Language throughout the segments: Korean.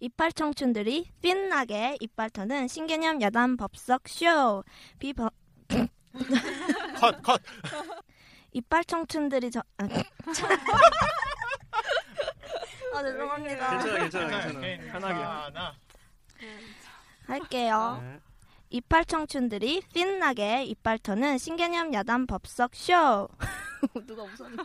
이빨 청춘들이 빛나게 이빨 터는 신개념 야단 법석 쇼. 비법 컷, 컷. 이빨 청춘들이 저 아, 아 죄송합니다. 괜찮아, 괜찮아, 괜찮아. 편하게. 하나. 할게요. 네. 이빨 청춘들이 빛나게 이빨 터는 신개념 야단 법석 쇼. 누가 웃었나?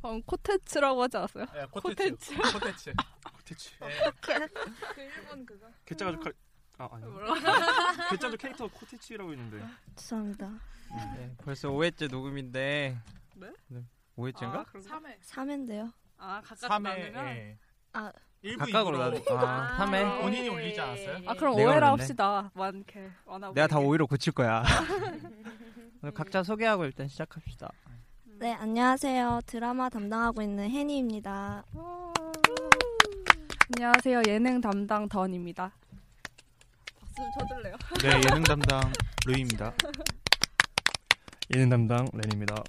방금 코테츠라고 하지 않았어요? 네, 코테츠. 코테츠. 그치. 그 일본 그거. 개짜가지고 칼. 아, 아니. 개짜도 캐릭터 코티치라고 있는데. 죄송합니다. 네, 벌써 5회째 녹음인데. 네? 5회째인가? 3회. 3회인데요. 아, 가까이 나누면? 예. 아, 각각으로 나누. 아, 3회. 본인이 올리지 않았어요? 아, 그럼 내가 5회라 올렸네. 합시다. 완쾌. 완하고. 내가 다 5회로 고칠 거야. 오늘 각자 소개하고 일단 시작합시다. 네, 안녕하세요. 드라마 담당하고 있는 혜니입니다. 안녕하세요. 예능 담당 던입니다. 박수 좀 쳐줄래요? 네, 예능 담당 루이입니다. 예능 담당 렌입니다.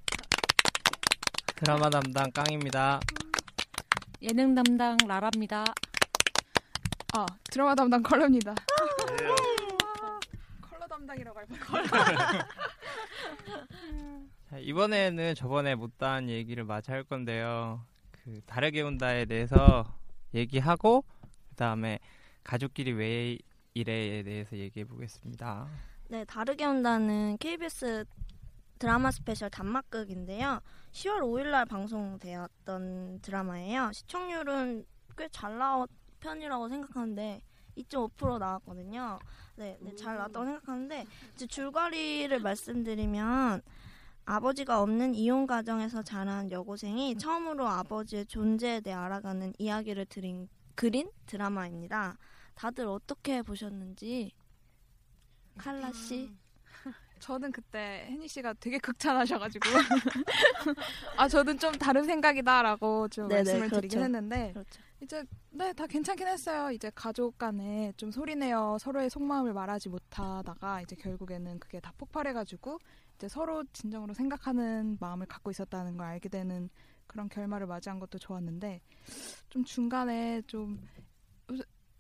드라마 담당 깡입니다. 예능 담당 라라입니다. 아, 드라마 담당 컬러입니다. 컬러 담당이라고 할 뻔. 자, 이번에는 저번에 못다한 얘기를 마저 할 건데요. 그 다르게 운다에 대해서 얘기하고 그 다음에 가족끼리 왜 이래에 대해서 얘기해 보겠습니다. 네, 다르게 운다는 KBS 드라마 스페셜 단막극인데요. 10월 5일날 방송되었던 드라마예요. 시청률은 꽤 잘 나온 편이라고 생각하는데 2.5% 나왔거든요. 네, 네, 잘 나왔다고 생각하는데 이제 줄거리를 말씀드리면 아버지가 없는 이혼 가정에서 자란 여고생이 처음으로 아버지의 존재에 대해 알아가는 이야기를 드린, 그린 드라마입니다. 다들 어떻게 보셨는지 칼라 씨. 저는 그때 혜니 씨가 되게 극찬하셔가지고 아 저는 좀 다른 생각이다라고 좀 네네, 말씀을 그렇죠. 드리긴 했는데 그렇죠. 이제 네 다 괜찮긴 했어요. 이제 가족 간에 좀 소리내어 서로의 속마음을 말하지 못하다가 이제 결국에는 그게 다 폭발해가지고 이제 서로 진정으로 생각하는 마음을 갖고 있었다는 걸 알게 되는 그런 결말을 맞이한 것도 좋았는데 좀 중간에 좀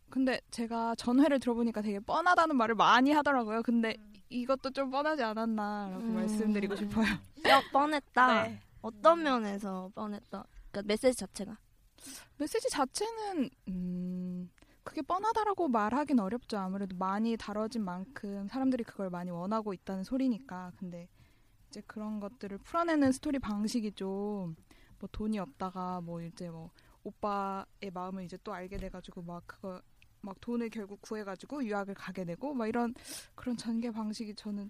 근데 제가 전회를 들어보니까 되게 뻔하다는 말을 많이 하더라고요. 근데 이것도 좀 뻔하지 않았나라고 음. 말씀드리고 싶어요. 뼈 뻔했다. 네. 어떤 면에서 뻔했다. 그러니까 메시지 자체가. 메시지 자체는 음, 그게 뻔하다라고 말하긴 어렵죠. 아무래도 많이 다뤄진 만큼 사람들이 그걸 많이 원하고 있다는 소리니까. 근데 이제 그런 것들을 풀어내는 스토리 방식이 좀 뭐 돈이 없다가 뭐 이제 뭐 오빠의 마음을 이제 또 알게 돼가지고 막 그거 막 돈을 결국 구해가지고 유학을 가게 되고 막 이런 그런 전개 방식이 저는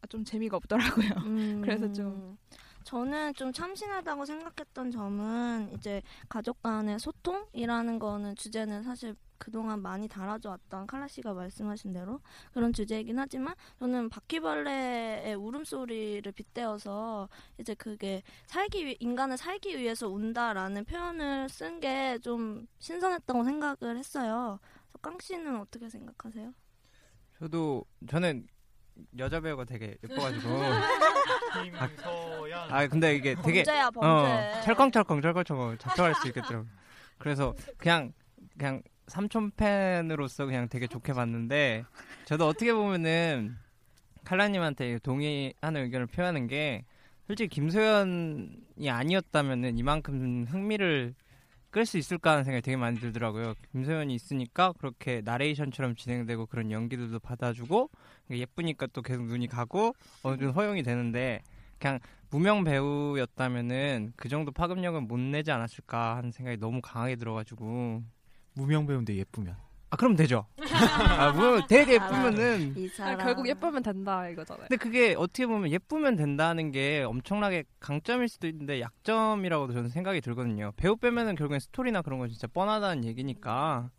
아, 좀 재미가 없더라고요. 음, 그래서 좀 저는 좀 참신하다고 생각했던 점은 이제 가족 간의 소통이라는 거는 주제는 사실 그동안 많이 다뤄져 왔던 칼라 씨가 말씀하신 대로 그런 주제이긴 하지만 저는 바퀴벌레의 울음소리를 빗대어서 이제 그게 살기 위, 인간을 살기 위해서 운다라는 표현을 쓴 게 좀 신선했다고 생각을 했어요. 그래서 깡 씨는 어떻게 생각하세요? 저도 저는 여자 배우가 되게 예뻐가지고 김서연. 아 근데 이게 되게 범죄야, 범죄. 어, 철컹철컹 철컹철컹 잡혀갈 수 있겠더라고. 그래서 그냥 그냥 삼촌 팬으로서 그냥 되게 좋게 봤는데 저도 어떻게 보면은 칼라님한테 동의하는 의견을 표하는 게 솔직히 김소연이 아니었다면은 이만큼 흥미를 끌 수 있을까 하는 생각이 되게 많이 들더라고요. 김소연이 있으니까 그렇게 나레이션처럼 진행되고 그런 연기들도 받아주고 예쁘니까 또 계속 눈이 가고 어느 정도 허용이 되는데 그냥 무명 배우였다면은 그 정도 파급력은 못 내지 않았을까 하는 생각이 너무 강하게 들어가지고 무명 배우인데 예쁘면 아 그럼 되죠. 아, 뭐 되게 예쁘면은 아, 결국 예쁘면 된다 이거잖아요. 근데 그게 어떻게 보면 예쁘면 된다는 게 엄청나게 강점일 수도 있는데 약점이라고도 저는 생각이 들거든요. 배우 빼면은 결국엔 스토리나 그런 건 진짜 뻔하다는 얘기니까.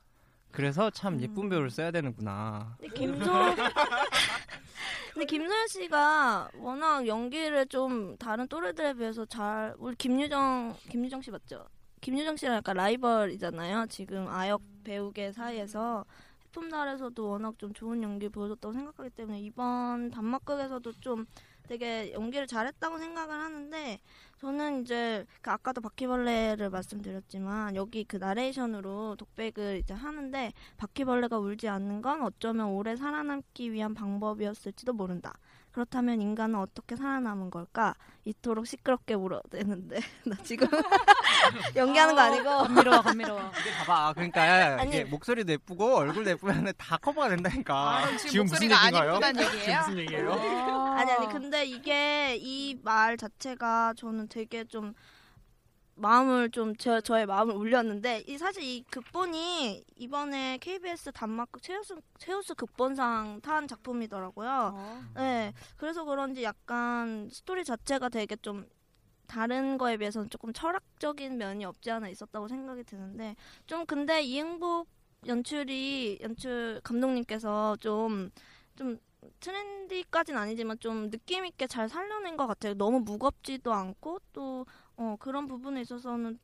그래서 참 예쁜 배우를 써야 되는구나. 근데 김소 근데 김소연 씨가 워낙 연기를 좀 다른 또래들에 비해서 잘 우리 김유정 김유정 씨 맞죠? 김유정 씨랑 약간 라이벌이잖아요. 지금 아역 배우계 사이에서 해품달에서도 워낙 좀 좋은 연기 보여줬다고 생각하기 때문에 이번 단막극에서도 좀 되게 연기를 잘했다고 생각을 하는데 저는 이제 그 아까도 바퀴벌레를 말씀드렸지만 여기 그 나레이션으로 독백을 이제 하는데 바퀴벌레가 울지 않는 건 어쩌면 오래 살아남기 위한 방법이었을지도 모른다. 그렇다면 인간은 어떻게 살아남은 걸까? 이토록 시끄럽게 울어대는데 나 지금 연기하는 거 아니고 감미로워 감미로워. 이게 봐봐. 그러니까 아니. 이게 목소리도 예쁘고 얼굴도 예쁘면 다 커버가 된다니까. 아, 지금 목소리가 안 예쁘다는 얘기예요? 지금 무슨 얘기예요? 아니 아니 근데 이게 이 말 자체가 저는 되게 좀 마음을 좀 저, 저의 마음을 울렸는데 이 사실 이 극본이 이번에 KBS 단막극 최우수 최우수 극본상 탄 작품이더라고요. 네, 그래서 그런지 약간 스토리 자체가 되게 좀 다른 거에 비해서는 조금 철학적인 면이 없지 않아 있었다고 생각이 드는데 좀 근데 이행복 연출이 연출 감독님께서 좀좀 트렌디까진 아니지만 좀 느낌 있게 잘 살려낸 것 같아요. 너무 무겁지도 않고 또 어, 그런 부분에 있어서는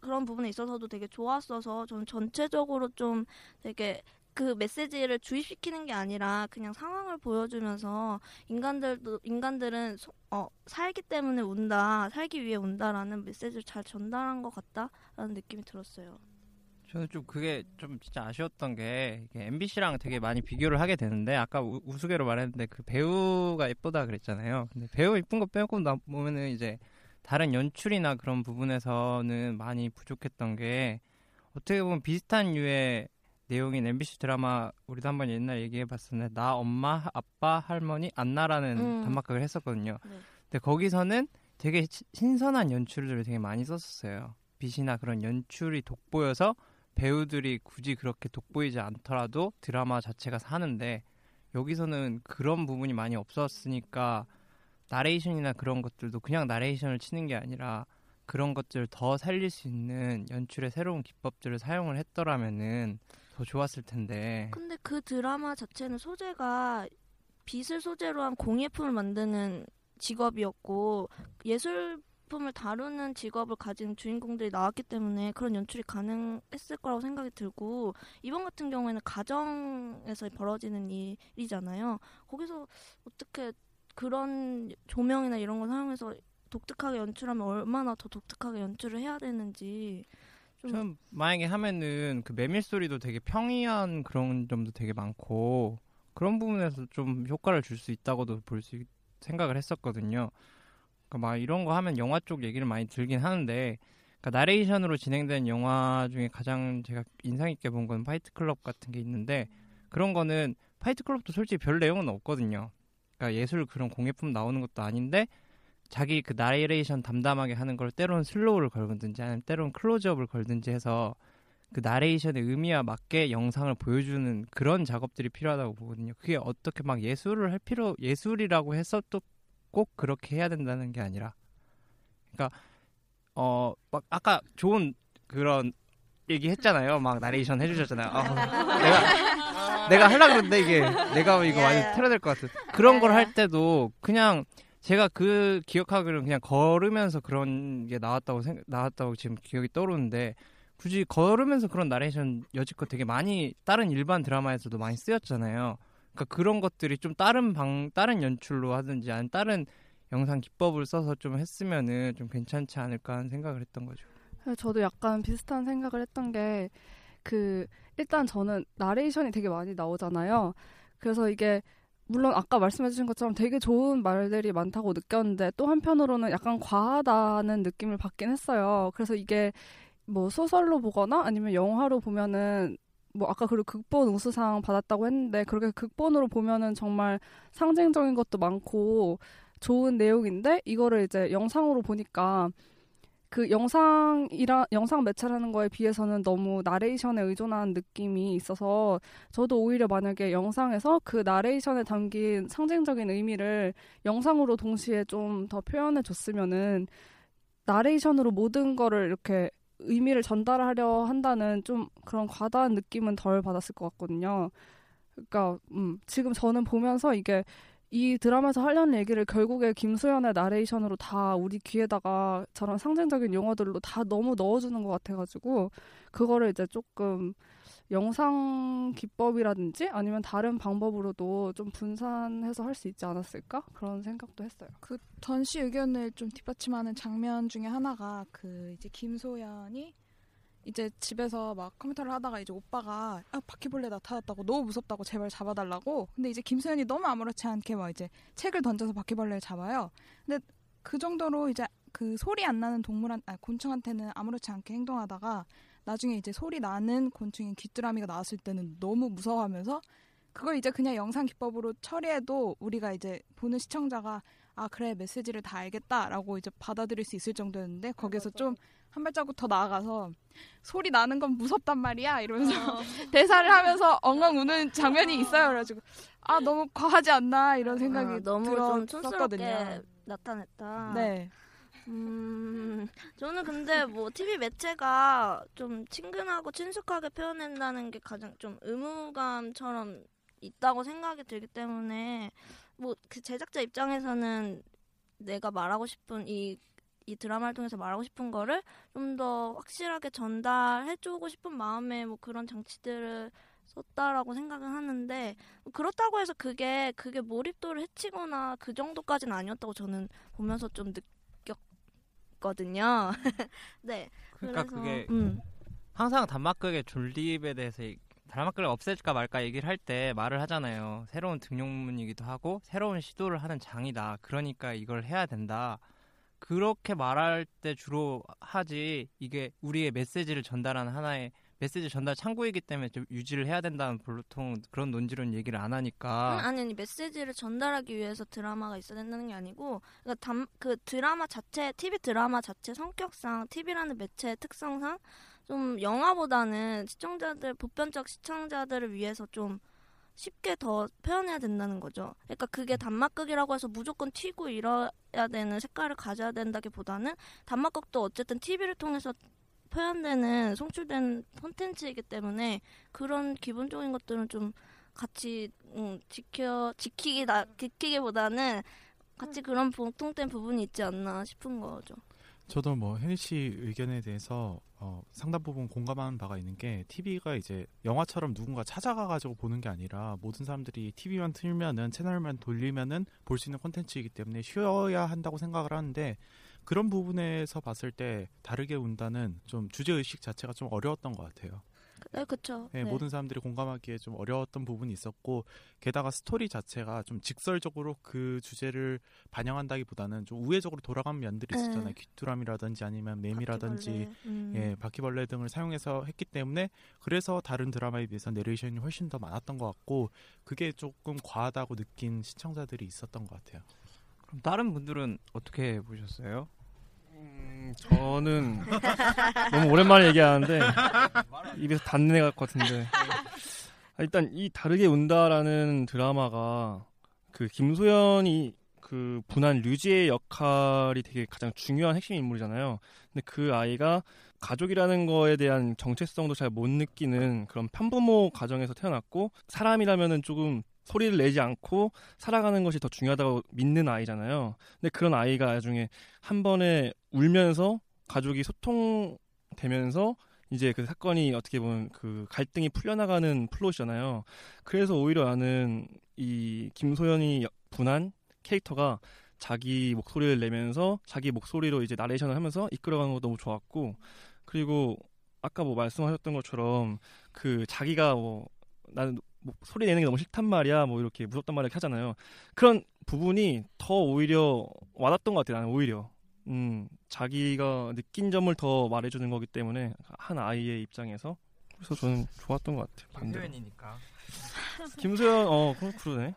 그런 부분에 있어서도 되게 좋았어서 저는 전체적으로 좀 되게 그 메시지를 주입시키는 게 아니라 그냥 상황을 보여주면서 인간들도 인간들은 소- 어, 살기 때문에 운다, 살기 위해 운다라는 메시지를 잘 전달한 것 같다라는 느낌이 들었어요. 저는 좀 그게 좀 진짜 아쉬웠던 게 MBC랑 되게 많이 비교를 하게 되는데 아까 우, 우스개로 말했는데 그 배우가 예쁘다 그랬잖아요. 근데 배우 예쁜 거 빼고 나 보면은 이제 다른 연출이나 그런 부분에서는 많이 부족했던 게 어떻게 보면 비슷한 류의 내용인 MBC 드라마 우리도 한번 옛날 얘기해 봤었는데 나 엄마 아빠 할머니 안나라는 음. 단막극을 했었거든요. 네. 근데 거기서는 되게 시- 신선한 연출들을 되게 많이 썼었어요. 빛이나 그런 연출이 돋보여서 배우들이 굳이 그렇게 돋보이지 않더라도 드라마 자체가 사는데 여기서는 그런 부분이 많이 없었으니까 나레이션이나 그런 것들도 그냥 나레이션을 치는 게 아니라 그런 것들을 더 살릴 수 있는 연출의 새로운 기법들을 사용을 했더라면은 더 좋았을 텐데 근데 그 드라마 자체는 소재가 빛을 소재로 한 공예품을 만드는 직업이었고 예술품을 다루는 직업을 가진 주인공들이 나왔기 때문에 그런 연출이 가능했을 거라고 생각이 들고 이번 같은 경우에는 가정에서 벌어지는 일이잖아요. 거기서 어떻게 그런 조명이나 이런 걸 사용해서 독특하게 연출하면 얼마나 더 독특하게 연출을 해야 되는지 좀좀 만약에 하면은 그 매미 소리도 되게 평이한 그런 점도 되게 많고 그런 부분에서 좀 효과를 줄 수 있다고도 볼 수 생각을 했었거든요. 그러니까 막 이런 거 하면 영화 쪽 얘기를 많이 들긴 하는데 그러니까 나레이션으로 진행된 영화 중에 가장 제가 인상 깊게 본 건 파이트 클럽 같은 게 있는데 그런 거는 파이트 클럽도 솔직히 별 내용은 없거든요. 그러니까 예술 그런 공예품 나오는 것도 아닌데 자기 그 나레이션 담담하게 하는 걸 때로는 slow를 걸든지 아니면 때로는 클로즈업을 걸든지 해서 그 나레이션의 의미와 맞게 영상을 보여주는 그런 작업들이 필요하다고 보거든요. 그게 어떻게 막 예술을 할 필요 예술이라고 해서 또 꼭 그렇게 해야 된다는 게 아니라 그러니까 어 막 아까 좋은 그런 얘기했잖아요. 막 나레이션 해주셨잖아요. 아, 내가 내가 하려 그러는데 이게 내가 이거 많이 틀어낼 것 같아. 그런 걸 할 때도 그냥 제가 그 기억하기로는 그냥 걸으면서 그런 게 나왔다고 생 나왔다고 지금 기억이 떠오르는데 굳이 걸으면서 그런 나레이션 여지껏 되게 많이 다른 일반 드라마에서도 많이 쓰였잖아요. 그러니까 그런 것들이 좀 다른 방 다른 연출로 하든지 아니면 다른 영상 기법을 써서 좀 했으면은 좀 괜찮지 않을까 하는 생각을 했던 거죠. 네, 저도 약간 비슷한 생각을 했던 게 그 일단 저는 나레이션이 되게 많이 나오잖아요. 그래서 이게 물론 아까 말씀해주신 것처럼 되게 좋은 말들이 많다고 느꼈는데 또 한편으로는 약간 과하다는 느낌을 받긴 했어요. 그래서 이게 뭐 소설로 보거나 아니면 영화로 보면은 뭐 아까 그리고 극본 우수상 받았다고 했는데 그렇게 극본으로 보면은 정말 상징적인 것도 많고 좋은 내용인데 이거를 이제 영상으로 보니까 그 영상이라 영상 매체라는 거에 비해서는 너무 나레이션에 의존한 느낌이 있어서 저도 오히려 만약에 영상에서 그 나레이션에 담긴 상징적인 의미를 영상으로 동시에 좀 더 표현해 줬으면은 나레이션으로 모든 거를 이렇게 의미를 전달하려 한다는 좀 그런 과다한 느낌은 덜 받았을 것 같거든요. 그러니까 음, 지금 저는 보면서 이게 이 드라마에서 하려는 얘기를 결국에 김수현의 나레이션으로 다 우리 귀에다가 저런 상징적인 용어들로 다 너무 넣어주는 것 같아가지고 그거를 이제 조금 영상 기법이라든지 아니면 다른 방법으로도 좀 분산해서 할 수 있지 않았을까 그런 생각도 했어요. 그 전시 의견을 좀 뒷받침하는 장면 중에 하나가 그 이제 김소연이 이제 집에서 막 컴퓨터를 하다가 이제 오빠가 아 바퀴벌레 나타났다고 너무 무섭다고 제발 잡아달라고. 근데 이제 김소연이 너무 아무렇지 않게 막 이제 책을 던져서 바퀴벌레를 잡아요. 근데 그 정도로 이제 그 소리 안 나는 동물한 아 곤충한테는 아무렇지 않게 행동하다가 나중에 이제 소리 나는 곤충인 귀뚜라미가 나왔을 때는 너무 무서워하면서 그걸 이제 그냥 영상 기법으로 처리해도 우리가 이제 보는 시청자가 아 그래 메시지를 다 알겠다라고 이제 받아들일 수 있을 정도였는데 거기서 좀 한 발자국 더 나아가서 소리 나는 건 무섭단 말이야 이러면서 대사를 하면서 엉엉 우는 장면이 있어요. 그래가지고 아 너무 과하지 않나 이런 생각이 아, 너무 들었었거든요. 나타냈다. 네. 음, 저는 근데 뭐 TV 매체가 좀 친근하고 친숙하게 표현한다는 게 가장 좀 의무감처럼 있다고 생각이 들기 때문에 뭐 그 제작자 입장에서는 내가 말하고 싶은 이, 이 드라마를 통해서 말하고 싶은 거를 좀 더 확실하게 전달해주고 싶은 마음에 뭐 그런 장치들을 썼다라고 생각은 하는데 그렇다고 해서 그게 그게 몰입도를 해치거나 그 정도까지는 아니었다고 저는 보면서 좀 느꼈거든요. 네. 그러니까 그래서, 그게 음. 항상 단막극의 존립에 대해서 이- 단막극을 없앨까 말까 얘기를 할 때 말을 하잖아요. 새로운 등용문이기도 하고 새로운 시도를 하는 장이다. 그러니까 이걸 해야 된다. 그렇게 말할 때 주로 하지 이게 우리의 메시지를 전달하는 하나의 메시지 전달 창구이기 때문에 좀 유지를 해야 된다는 보통 그런 논지론 얘기를 안 하니까. 음, 아니 아니 메시지를 전달하기 위해서 드라마가 있어야 된다는 게 아니고 그러니까 담, 그 드라마 자체 TV 드라마 자체 성격상 TV라는 매체의 특성상 좀 영화보다는 시청자들 보편적 시청자들을 위해서 좀 쉽게 더 표현해야 된다는 거죠. 그러니까 그게 단막극이라고 해서 무조건 튀고 이뤄야 되는 색깔을 가져야 된다기보다는 단막극도 어쨌든 TV를 통해서 표현되는 송출된 콘텐츠이기 때문에 그런 기본적인 것들은 좀 같이 음, 지켜 지키기 나 지키기보다는 같이 그런 공통된 부분이 있지 않나 싶은 거죠. 저도 뭐 혜니 씨 의견에 대해서 어, 상당 부분 공감하는 바가 있는 게 TV가 이제 영화처럼 누군가 찾아가 가지고 보는 게 아니라 모든 사람들이 TV만 틀면은 채널만 돌리면은 볼 수 있는 콘텐츠이기 때문에 쉬어야 한다고 생각을 하는데 그런 부분에서 봤을 때 다르게 운다는 좀 주제 의식 자체가 좀 어려웠던 것 같아요. 네, 그렇죠. 네, 모든 사람들이 공감하기에 좀 어려웠던 부분이 있었고 게다가 스토리 자체가 좀 직설적으로 그 주제를 반영한다기보다는 좀 우회적으로 돌아간 면들이 네. 있었잖아요. 귀뚜라미라든지 아니면 매미라든지 바퀴벌레, 음. 예, 바퀴벌레 등을 사용해서 했기 때문에 그래서 다른 드라마에 비해서 내레이션이 훨씬 더 많았던 것 같고 그게 조금 과하다고 느낀 시청자들이 있었던 것 같아요. 그럼 다른 분들은 어떻게 보셨어요? 저는 너무 오랜만에 얘기하는데 입에서 단내 갈것 같은데 아, 일단 이 다르게 운다라는 드라마가 그 김소연이 그그 분한 류지의 역할이 되게 가장 중요한 핵심 인물이잖아요. 근데 그 아이가 가족이라는 거에 대한 정체성도 잘 못 느끼는 그런 편부모 가정에서 태어났고 사람이라면은 조금 소리를 내지 않고 살아가는 것이 더 중요하다고 믿는 아이잖아요. 근데 그런 아이가 나중에 한 번에 울면서 가족이 소통되면서 이제 그 사건이 어떻게 보면 그 갈등이 풀려나가는 플롯이잖아요. 그래서 오히려 나는 이 김소연이 분한 캐릭터가 자기 목소리를 내면서 자기 목소리로 이제 나레이션을 하면서 이끌어가는 거 너무 좋았고 그리고 아까 뭐 말씀하셨던 것처럼 그 자기가 뭐 나는 뭐 소리 내는 게 너무 싫단 말이야 뭐 이렇게 무섭단 말이야 이렇게 하잖아요. 그런 부분이 더 오히려 와닿던 것 같아요 나는 오히려. 음 자기가 느낀 점을 더 말해주는 거기 때문에 한 아이의 입장에서 그래서 저는 좋았던 것 같아요 반대로. 김소연이니까. 김소연 어 그러- 그러네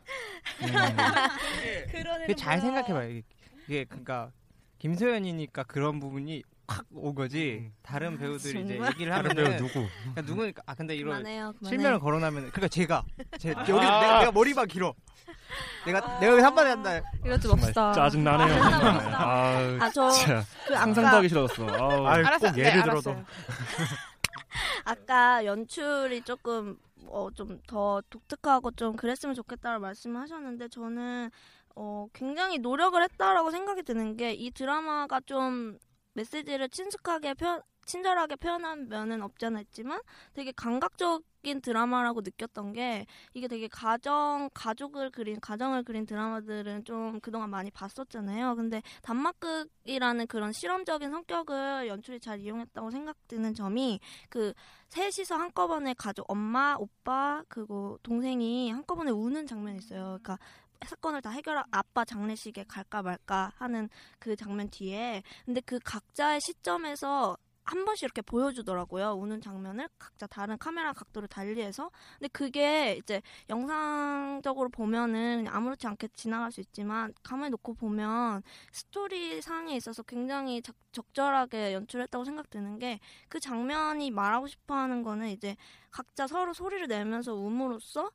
그게 잘 생각해봐요. 이게, 이게 그러니까 김소연이니까 그런 부분이 확온 거지. 다른 배우들이 이제? 얘기를 다른 하면은 배우 누구? 그러니까 누구니까 아 근데 이런 그만해요, 그만해. 실명을 거론하면 그러니까 제가 제 아. 여기 내가, 내가 머리가 길어. 내가 내가 여기 한마디 한다. 이러지 맙시다. 짜증 나네요 정말. 아, 아, 저 그 상상도 하기 싫었어 아우. 아유, 알았어요. 꼭 예를 네, 들어도 알았어요. 아까 연출이 조금 어, 좀 더 독특하고 좀 그랬으면 좋겠다고 말씀을 하셨는데 저는 어, 굉장히 노력을 했다라고 생각이 드는 게 이 드라마가 좀 메시지를 친숙하게 표, 친절하게 표현한 면은 없지 않아 있지만 되게 감각적인 드라마라고 느꼈던 게 이게 되게 가정 가족을 그린 가정을 그린 드라마들은 좀 그동안 많이 봤었잖아요. 근데 단막극이라는 그런 실험적인 성격을 연출이 잘 이용했다고 생각드는 점이 그 셋이서 한꺼번에 가족 엄마 오빠 그리고 동생이 한꺼번에 우는 장면이 있어요. 그러니까 사건을 다 해결하 아빠 장례식에 갈까 말까 하는 그 장면 뒤에 근데 그 각자의 시점에서 한 번씩 이렇게 보여주더라고요. 우는 장면을 각자 다른 카메라 각도를 달리해서. 근데 그게 이제 영상적으로 보면은 아무렇지 않게 지나갈 수 있지만 가만히 놓고 보면 스토리 상에 있어서 굉장히 적, 적절하게 연출했다고 생각드는 게 그 장면이 말하고 싶어 하는 거는 이제 각자 서로 소리를 내면서 um으로써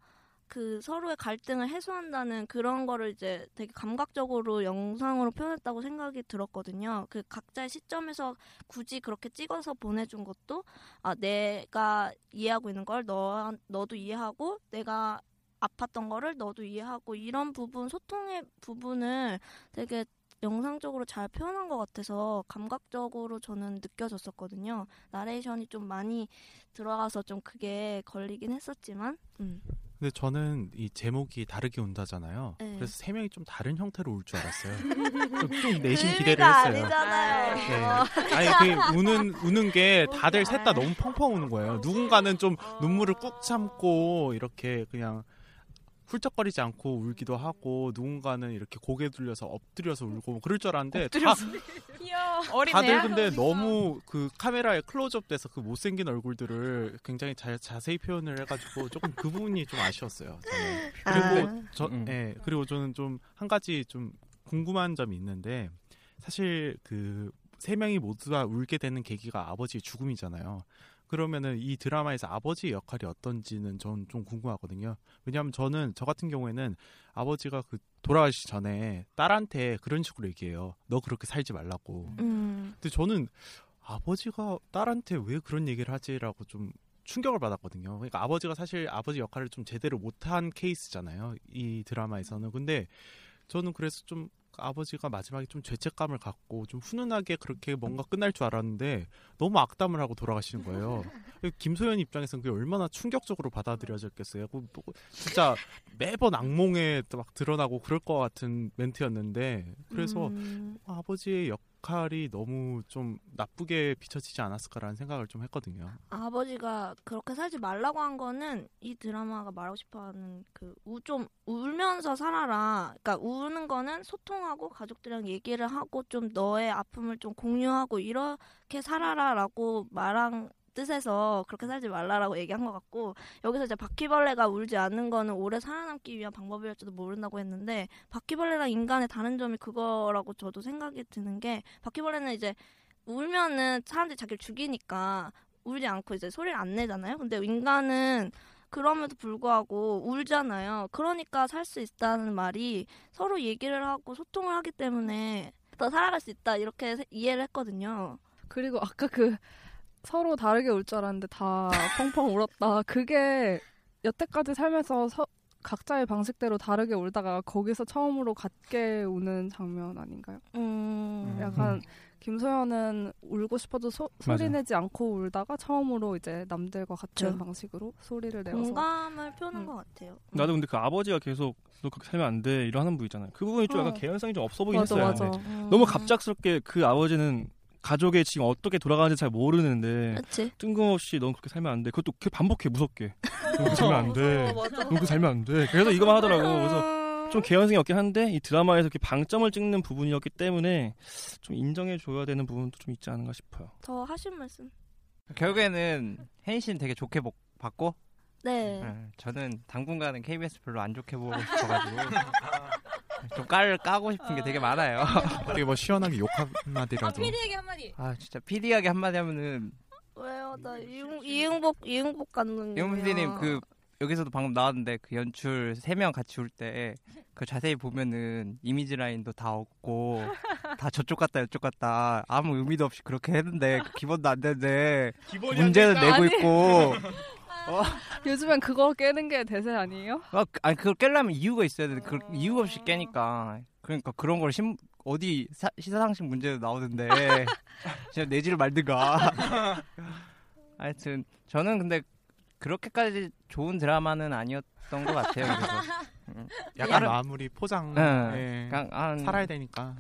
그 서로의 갈등을 해소한다는 그런 거를 이제 되게 감각적으로 영상으로 표현했다고 생각이 들었거든요. 그 각자의 시점에서 굳이 그렇게 찍어서 보내준 것도 아 내가 이해하고 있는 걸 너 너도 이해하고 내가 아팠던 거를 너도 이해하고 이런 부분 소통의 부분을 되게 영상적으로 잘 표현한 것 같아서 감각적으로 저는 느껴졌었거든요. 나레이션이 좀 많이 들어가서 좀 그게 걸리긴 했었지만, 음. 근데 저는 이 제목이 다르게 운다잖아요. 네. 그래서 세 명이 좀 다른 형태로 울줄 알았어요. 좀, 좀 내심 그 기대를 했어요. 아니잖아요. 네. 아니 그 우는 우는 게 다들 셋 다 너무 펑펑 우는 거예요. 누군가는 좀 눈물을 꾹 참고 이렇게 그냥 훌쩍거리지 않고 울기도 하고 누군가는 이렇게 고개 돌려서 엎드려서 울고 뭐 그럴 줄 알았는데 다 다들 근데 너무 그 카메라에 클로즈업 돼서 그 못생긴 얼굴들을 굉장히 자, 자세히 표현을 해가지고 조금 그 부분이 좀 아쉬웠어요. 저는. 그리고 아. 저, 음. 예, 그리고 저는 좀 한 가지 좀 궁금한 점이 있는데 사실 그 세 명이 모두 다 울게 되는 계기가 아버지의 죽음이잖아요. 그러면은 이 드라마에서 아버지의 역할이 어떤지는 전 좀 궁금하거든요. 왜냐하면 저는 저 같은 경우에는 아버지가 그 돌아가시기 전에 딸한테 그런 식으로 얘기해요. 너 그렇게 살지 말라고. 음. 근데 저는 아버지가 딸한테 왜 그런 얘기를 하지라고 좀 충격을 받았거든요. 그러니까 아버지가 사실 아버지 역할을 좀 제대로 못한 케이스잖아요. 이 드라마에서는. 근데 저는 그래서 좀 아버지가 마지막에 좀 죄책감을 갖고 좀 훈훈하게 그렇게 뭔가 끝날 줄 알았는데 너무 악담을 하고 돌아가시는 거예요. 김소연 입장에서는 그게 얼마나 충격적으로 받아들여졌겠어요. 그뭐 진짜 매번 악몽에 또막 드러나고 그럴 것 같은 멘트였는데 그래서 음. 아버지의 역 할이 너무 좀 나쁘게 비춰지지 않았을까라는 생각을 좀 했거든요. 아버지가 그렇게 살지 말라고 한 거는 이 드라마가 말하고 싶어하는 그 좀 울면서 살아라. 그러니까 우는 거는 소통하고 가족들이랑 얘기를 하고 좀 너의 아픔을 좀 공유하고 이렇게 살아라라고 말한 뜻에서 그렇게 살지 말라라고 얘기한 것 같고 여기서 이제 바퀴벌레가 울지 않는 거는 오래 살아남기 위한 방법이었지도 모른다고 했는데 바퀴벌레랑 인간의 다른 점이 그거라고 저도 생각이 드는 게 바퀴벌레는 이제 울면은 사람들이 자기를 죽이니까 울지 않고 이제 소리를 안 내잖아요. 근데 인간은 그럼에도 불구하고 울잖아요. 그러니까 살 수 있다는 말이 서로 얘기를 하고 소통을 하기 때문에 더 살아갈 수 있다 이렇게 세- 이해를 했거든요. 그리고 아까 그 서로 다르게 울 줄 알았는데 다 펑펑 울었다. 그게 여태까지 살면서 서- 각자의 방식대로 다르게 울다가 거기서 처음으로 같게 우는 장면 아닌가요? 음. 약간 김소연은 울고 싶어도 소, 소리 맞아요. 내지 않고 울다가 처음으로 이제 남들과 같은 그쵸. 방식으로 소리를 내어서 공감을 표현한 것 같아요. 나도 근데 그 아버지가 계속 너 그렇게 살면 안 돼 이러 하는 분 있잖아요. 그 부분이 좀 어. 약간 개연성이 좀 없어 보이긴 맞아, 했어요. 맞아. 근데 음. 너무 갑작스럽게 그 아버지는 가족의 지금 어떻게 돌아가는지 잘 모르는데 그치? 뜬금없이 넌 그렇게 살면 안 돼. 그것도 걔 반복해 무섭게. 넌 그렇게 살면 안 돼. 넌 그렇게 살면 안 돼. 그래서 이거만 하더라고. 그래서 좀 개연성이 없긴 한데 이 드라마에서 이렇게 방점을 찍는 부분이었기 때문에 좀 인정해 줘야 되는 부분도 좀 있지 않은가 싶어요. 더 하신 말씀? 결국에는 혜인 씨는 되게 좋게 복- 봤고 네. 네, 저는 당분간은 KBS 별로 안 좋게 보고 싶어가지고 좀 깔, 까고 싶은 게 되게 많아요. 어떻게 뭐 시원하게 욕 한마디라도. PD에게 한마디. 아 진짜 PD하게 한마디 하면은 왜요? 나 이응, 이응복 이응복 감독님. 이용 PD님 그 여기서도 방금 나왔는데 그 연출 세 명 같이 울때그 자세히 보면은 이미지 라인도 다 없고 다 저쪽 같다 이쪽 같다 아무 의미도 없이 그렇게 했는데 그 기본도 안 되는데 문제는. 내고. 있고 어? 요즘엔 그거 깨는 게 대세 아니에요? 아, 그- 아니 그걸 깨려면 이유가 있어야 되는데 그 이유 없이 깨니까 그러니까 그런 걸 심, 어디 사, 시사상식 문제도 나오는데 진짜 내지를 말든가 하여튼 저는 근데 그렇게까지 좋은 드라마는 아니었던 것 같아요 그래서 음. 약간 다른- 마무리 포장. 네. 예. 그냥 한 살아야 되니까.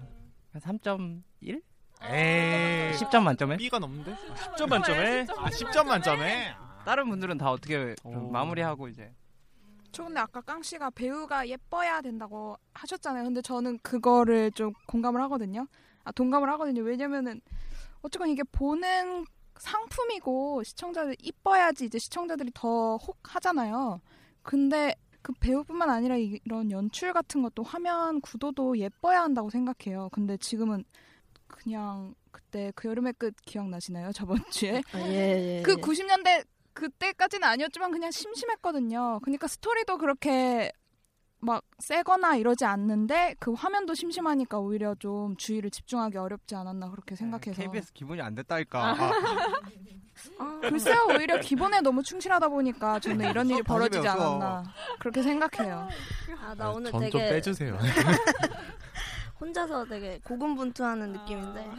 한 3.1? 에이. 10점 만점에? B가 넘는데? 10점 만점에? 아, 10점 만점에? 다른 분들은 다 어떻게 마무리하고 이제 저 근데 아까 깡 씨가 배우가 예뻐야 된다고 하셨잖아요. 근데 저는 그거를 좀 공감을 하거든요. 아 동감을 하거든요. 왜냐면은 어쨌건 이게 보는 상품이고 시청자들 이뻐야지 이제 시청자들이 더 혹 하잖아요. 근데 그 배우뿐만 아니라 이- 이런 연출 같은 것도 화면 구도도 예뻐야 한다고 생각해요. 근데 지금은 그냥 그때 그 여름의 끝 기억나시나요? 저번 주에 아, 예, 예, 그 예. 90년대 그때까지는 아니었지만 그냥 심심했거든요. 그러니까 스토리도 그렇게 막 세거나 이러지 않는데 그 화면도 심심하니까 오히려 좀 주의를 집중하기 어렵지 않았나 그렇게 생각해서 KBS 기본이 안 됐다니까 아, 글쎄요 오히려 기본에 너무 충실하다 보니까 저는 이런 일이 다시 벌어지지. 않았나 그렇게 생각해요. 아, 나 오늘 전 되게 좀 빼주세요. 혼자서 되게 고군분투하는 느낌인데.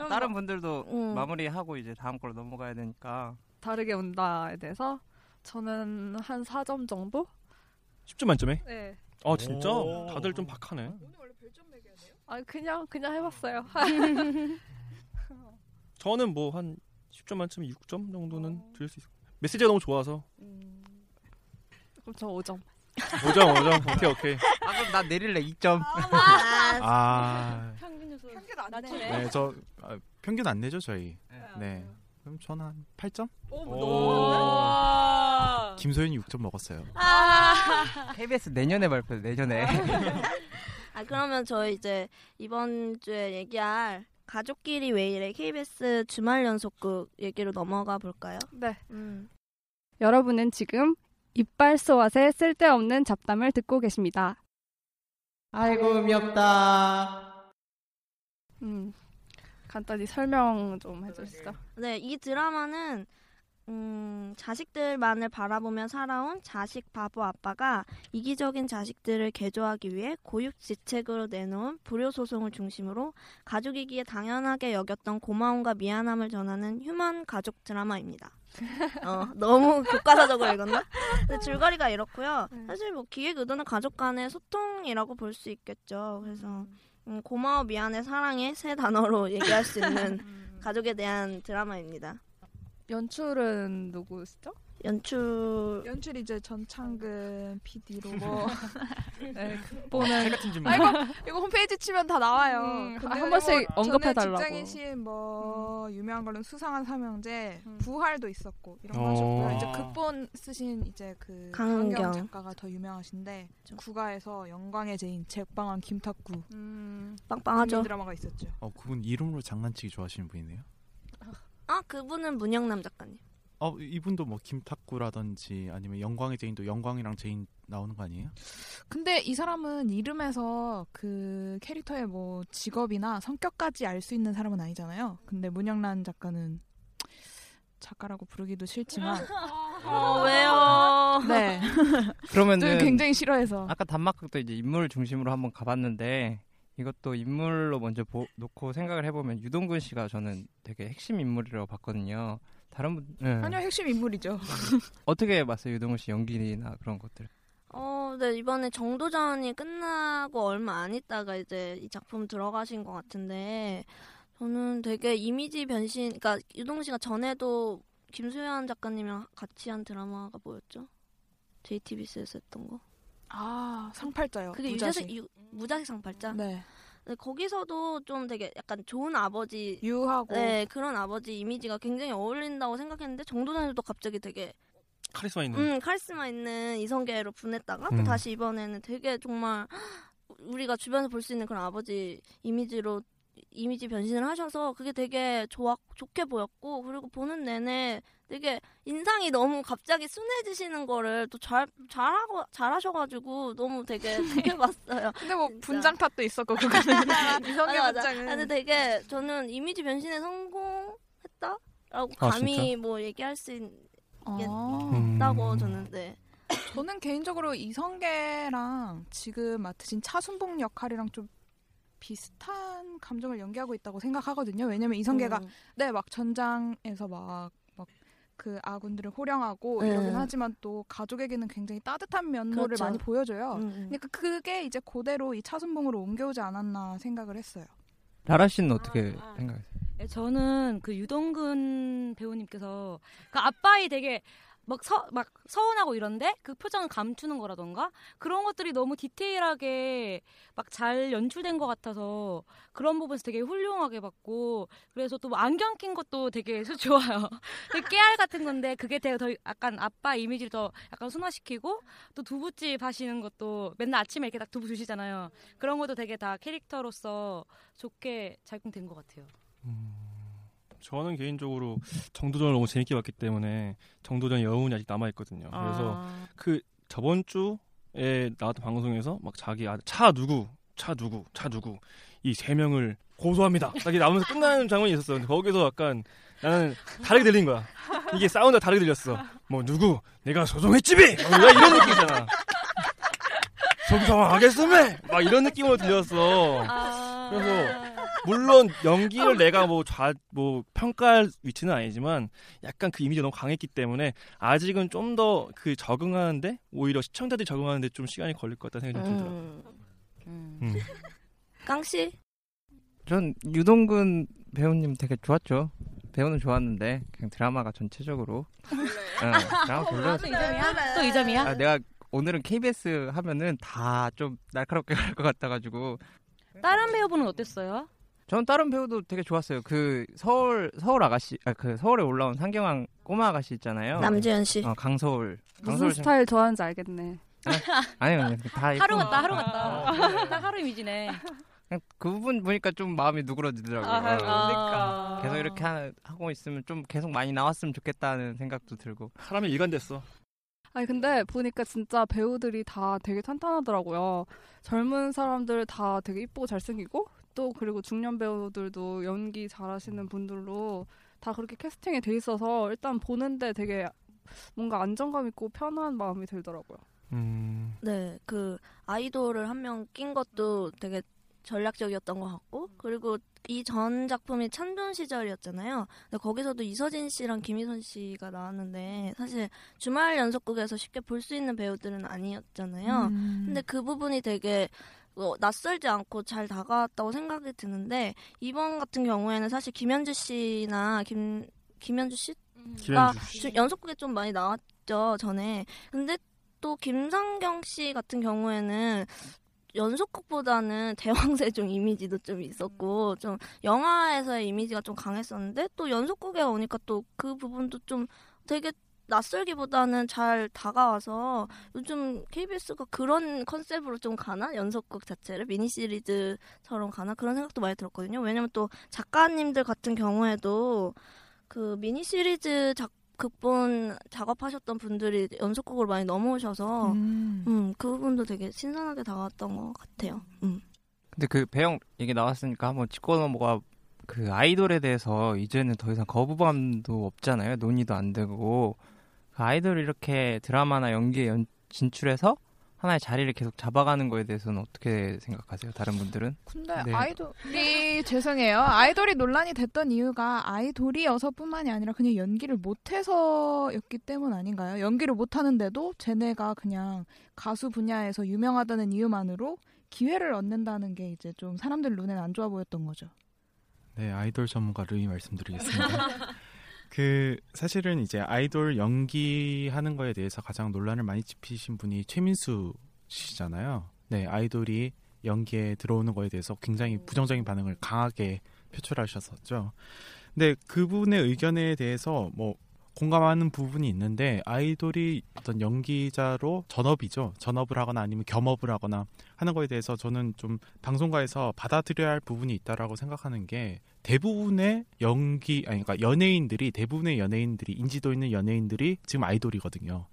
그럼 다른 뭐- 분들도 음. 마무리하고 이제 다음 걸로 넘어가야 되니까 다르게 운다에 대해서 저는 한 4점 정도? 10점 만점에? 네. 아 진짜? 오. 다들 좀 박하네. 아 그냥 그냥 해봤어요. 저는 뭐 한 10점 만점에 6점 정도는 드릴 수 있어요. 메시지가 너무 좋아서 그럼 저 5점. 5점 5점 오케이 오케이. 아 그럼 나 내릴래 2점 아. 평 평균 안 낮추네. 네, 저 아, 평균 안 내죠 저희. 네. 그럼 저는 한 8점? 오. 김소연이 6점 먹었어요. 아. KBS 내년에 발표 내년에 아 그러면 저희 이제 이번 주에 얘기할 가족끼리 왜 이래 KBS 주말 연속극 얘기로 넘어가 볼까요? 네. 음. 여러분은 지금 이빨 소앗의 쓸데없는 잡담을 듣고 계십니다. 아이고 의미 없다 음, 간단히 설명 좀 해주시죠. 네, 이 드라마는 음, 자식들만을 바라보며 살아온 자식 바보 아빠가 이기적인 자식들을 개조하기 위해 고육지책으로 내놓은 불효 소송을 중심으로 가족이기에 당연하게 여겼던 고마움과 미안함을 전하는 휴먼 가족 드라마입니다. 어, 너무 교과서적으로 읽었나? 근데 줄거리가 이렇고요. 사실 뭐 기획 의도는 가족 간의 소통이라고 볼 수 있겠죠. 그래서 음, 고마워, 미안해, 사랑해 세 단어로 얘기할 수 있는 가족에 대한 드라마입니다. 연출은 누구시죠? 연출 연출 이제 전창근 PD로 뭐 네, 어, 극본은. 아, 이거 이거 홈페이지 치면 다 나와요. 음, 근데 한 번씩 뭐 언급해달라고. 저는 직장인 시뭐 유명한 걸로는 수상한 삼형제, 부활도 있었고 이런 거 어. 하셨고요. 이제 극본 쓰신 이제 그 강은경. 강은경 작가가 더 유명하신데 국가에서 영광의 재인 제빵왕 김탁구 음, 빵빵하죠. 드라마가 있었죠. 어, 그분 이름으로 장난치기 좋아하시는 분이네요. 아 그분은 문영남 작가님. 어 이분도 뭐 김탁구라든지 아니면 영광의 재인도 영광이랑 재인 나오는 거 아니에요? 근데 이 사람은 이름에서 그 캐릭터의 뭐 직업이나 성격까지 알 수 있는 사람은 아니잖아요. 근데 문영남 작가는 작가라고 부르기도 싫지만 어, 왜요? 네. 그러면은 저는 굉장히 싫어해서 아까 단막극도 이제 인물 중심으로 한번 가봤는데 이것도 인물로 먼저 보, 놓고 생각을 해보면 유동근 씨가 저는 되게 핵심 인물이라고 봤거든요. 다른 분 네. 아니요 핵심 인물이죠. 어떻게 봤어요 유동근 씨 연기나 그런 것들? 어, 네, 이번에 정도전이 끝나고 얼마 안 있다가 이제 이 작품 들어가신 것 같은데, 저는 되게 이미지 변신, 그러니까 유동 씨가 전에도 김수현 작가님이랑 같이 한 드라마가 뭐였죠? JTBC에서 했던 거? 아 상팔자요. 그게 무자식. 유자식, 유, 무자식 상팔자? 네. 네, 거기서도 좀 되게 약간 좋은 아버지, 유하고 네, 그런 아버지 이미지가 굉장히 어울린다고 생각했는데, 정도전에도 갑자기 되게 카리스마 있는. 음, 카리스마 있는 이성계로 분했다가 또 음. 다시 이번에는 되게 정말 우리가 주변에서 볼 수 있는 그런 아버지 이미지로 이미지 변신을 하셔서 그게 되게 좋아 좋게 보였고 그리고 보는 내내 되게 인상이 너무 갑자기 순해지시는 거를 또 잘 잘하고 잘하셔가지고 너무 되게 되게 봤어요. 근데 뭐 분장 탓도 있었고 그거는 이성계. 분장은 근데 되게 저는 이미지 변신에 성공했다라고 아, 감히 진짜? 뭐 얘기할 수 있, 아. 있다고 저는 네. 저는 개인적으로 이성계랑 지금 맡으신 차순봉 역할이랑 좀 비슷한 감정을 연기하고 있다고 생각하거든요. 왜냐면 이성계가 음. 네막 전장에서 막 막 그 아군들을 호령하고 네. 이러긴 하지만 또 가족에게는 굉장히 따뜻한 면모를 그렇죠. 많이 보여줘요. 음, 음. 그러니까 그게 이제 그대로 이 차순봉으로 옮겨오지 않았나 생각을 했어요. 라라 씨는 어떻게 생각하세요? 예, 저는 그 유동근 배우님께서 그 아빠이 되게 막, 서, 막 서운하고 이런데 그 표정을 감추는 거라던가 그런 것들이 너무 디테일하게 막 잘 연출된 것 같아서 그런 부분에서 되게 훌륭하게 봤고 그래서 또뭐 안경 낀 것도 되게 좋아요. 그 깨알 같은 건데 그게 되게 더 약간 아빠 이미지를 더 약간 순화시키고 또 두부집 하시는 것도 맨날 아침에 이렇게 딱 두부 주시잖아요. 그런 것도 되게 다 캐릭터로서 좋게 작용된 것 같아요. 저는 개인적으로 정도전을 너무 재밌게 봤기 때문에 정도전 여운이 아직 남아 있거든요. 그래서 아. 그 저번 주에 나왔던 방송에서 막 자기 아들 차 누구 차 누구 차 누구 이 세 명을 고소합니다. 딱 나오면서 끝나는 장면이 있었어. 근데 거기서 약간 나는 다르게 들린 거야. 이게 사운드가 다르게 들렸어. 뭐 누구 내가 소송했지비 막 이런 느낌이잖아. 소송하겠음에 막 이런 느낌으로 들렸어. 그래서 물론 연기를 내가 뭐좌뭐 평가할 위치는 아니지만 약간 그 이미지가 너무 강했기 때문에 아직은 좀 더 그 적응하는데 오히려 시청자들이 적응하는데 좀 시간이 걸릴 것 같다는 생각이 좀 들더라고요. 음. 깡 씨? 전 유동근 배우님 되게 좋았죠. 배우는 좋았는데 그냥 드라마가 전체적으로 응, 드라마 별로였어. 또이 점이야? 또 이 점이야? 아, 내가 오늘은 KBS 하면은 다 좀 날카롭게 갈 것 같아가지고 다른 배우분은 어땠어요? 전 다른 배우도 되게 좋았어요. 그 서울 서울 아가씨, 아 그 서울에 올라온 상경한 꼬마 아가씨 있잖아요. 남주현 씨. 어, 강서울. 무슨 강서울 스타일 좋아하는지 알겠네. 아니요, 아니요. 다 하루 같다, 하루 어, 같다. 딱 하루 이미지네. 그 부분 보니까 좀 마음이 누그러지더라고요. 아, 어. 그러니까. 계속 이렇게 하, 하고 있으면 좀 계속 많이 나왔으면 좋겠다는 생각도 들고. 사람이 일관됐어. 아니 근데 보니까 진짜 배우들이 다 되게 탄탄하더라고요. 젊은 사람들 다 되게 이쁘고 잘생기고 또 그리고 중년 배우들도 연기 잘하시는 분들로 다 그렇게 캐스팅이 돼 있어서 일단 보는데 되게 뭔가 안정감 있고 편한 마음이 들더라고요. 음. 네, 그 아이돌을 한 명 낀 것도 되게 전략적이었던 것 같고 그리고 이 전 작품이 찬존 시절이었잖아요. 근데 거기서도 이서진 씨랑 김희선 씨가 나왔는데 사실 주말 연속극에서 쉽게 볼 수 있는 배우들은 아니었잖아요. 음. 근데 그 부분이 되게 어, 낯설지 않고 잘 다가왔다고 생각이 드는데 이번 같은 경우에는 사실 김현주 씨나 김 김현주 씨가. 좀 연속극에 좀 많이 나왔죠 전에. 근데 또 김상경 씨 같은 경우에는 연속극보다는 대왕세종 이미지도 좀 있었고 좀 영화에서의 이미지가 좀 강했었는데 또 연속극에 오니까 또 그 부분도 좀 되게 낯설기보다는 잘 다가와서 요즘 KBS가 그런 컨셉으로 좀 가나 연속극 자체를 미니 시리즈처럼 가나 그런 생각도 많이 들었거든요. 왜냐면 또 작가님들 같은 경우에도 그 미니 시리즈 작 극본 작업하셨던 분들이 연속곡으로 많이 넘어오셔서 음. 음, 그 부분도 되게 신선하게 다가왔던 것 같아요. 음. 근데 그 배영 얘기 나왔으니까 한번 짚고 넘어가 그 아이돌에 대해서 이제는 더 이상 거부감도 없잖아요. 논의도 안 되고 그 아이돌을 이렇게 드라마나 연기에 연, 진출해서 하나의 자리를 계속 잡아가는 거에 대해서는 어떻게 생각하세요? 다른 분들은? 근데 네. 아이돌이 죄송해요. 아이돌이 논란이 됐던 이유가 아이돌이어서뿐만이 아니라 그냥 연기를 못해서였기 때문 아닌가요? 연기를 못하는데도 쟤네가 그냥 가수 분야에서 유명하다는 이유만으로 기회를 얻는다는 게 이제 좀 사람들 눈엔 안 좋아 보였던 거죠. 네, 아이돌 전문가 루이 말씀드리겠습니다. 그 사실은 이제 아이돌 연기하는 거에 대해서 가장 논란을 많이 짚으신 분이 최민수 씨잖아요. 네, 아이돌이 연기에 들어오는 거에 대해서 굉장히 부정적인 반응을 강하게 표출하셨었죠. 근데 그분의 의견에 대해서 뭐 공감하는 부분이 있는데 아이돌이 어떤 연기자로 전업이죠. 전업을 하거나 아니면 겸업을 하거나 하는 거에 대해서 저는 좀 방송가에서 받아들여야 할 부분이 있다라고 생각하는 게 대부분의 연기 아니 그러니까 연예인들이 대부분의 연예인들이 인지도 있는 연예인들이 지금 아이돌이거든요.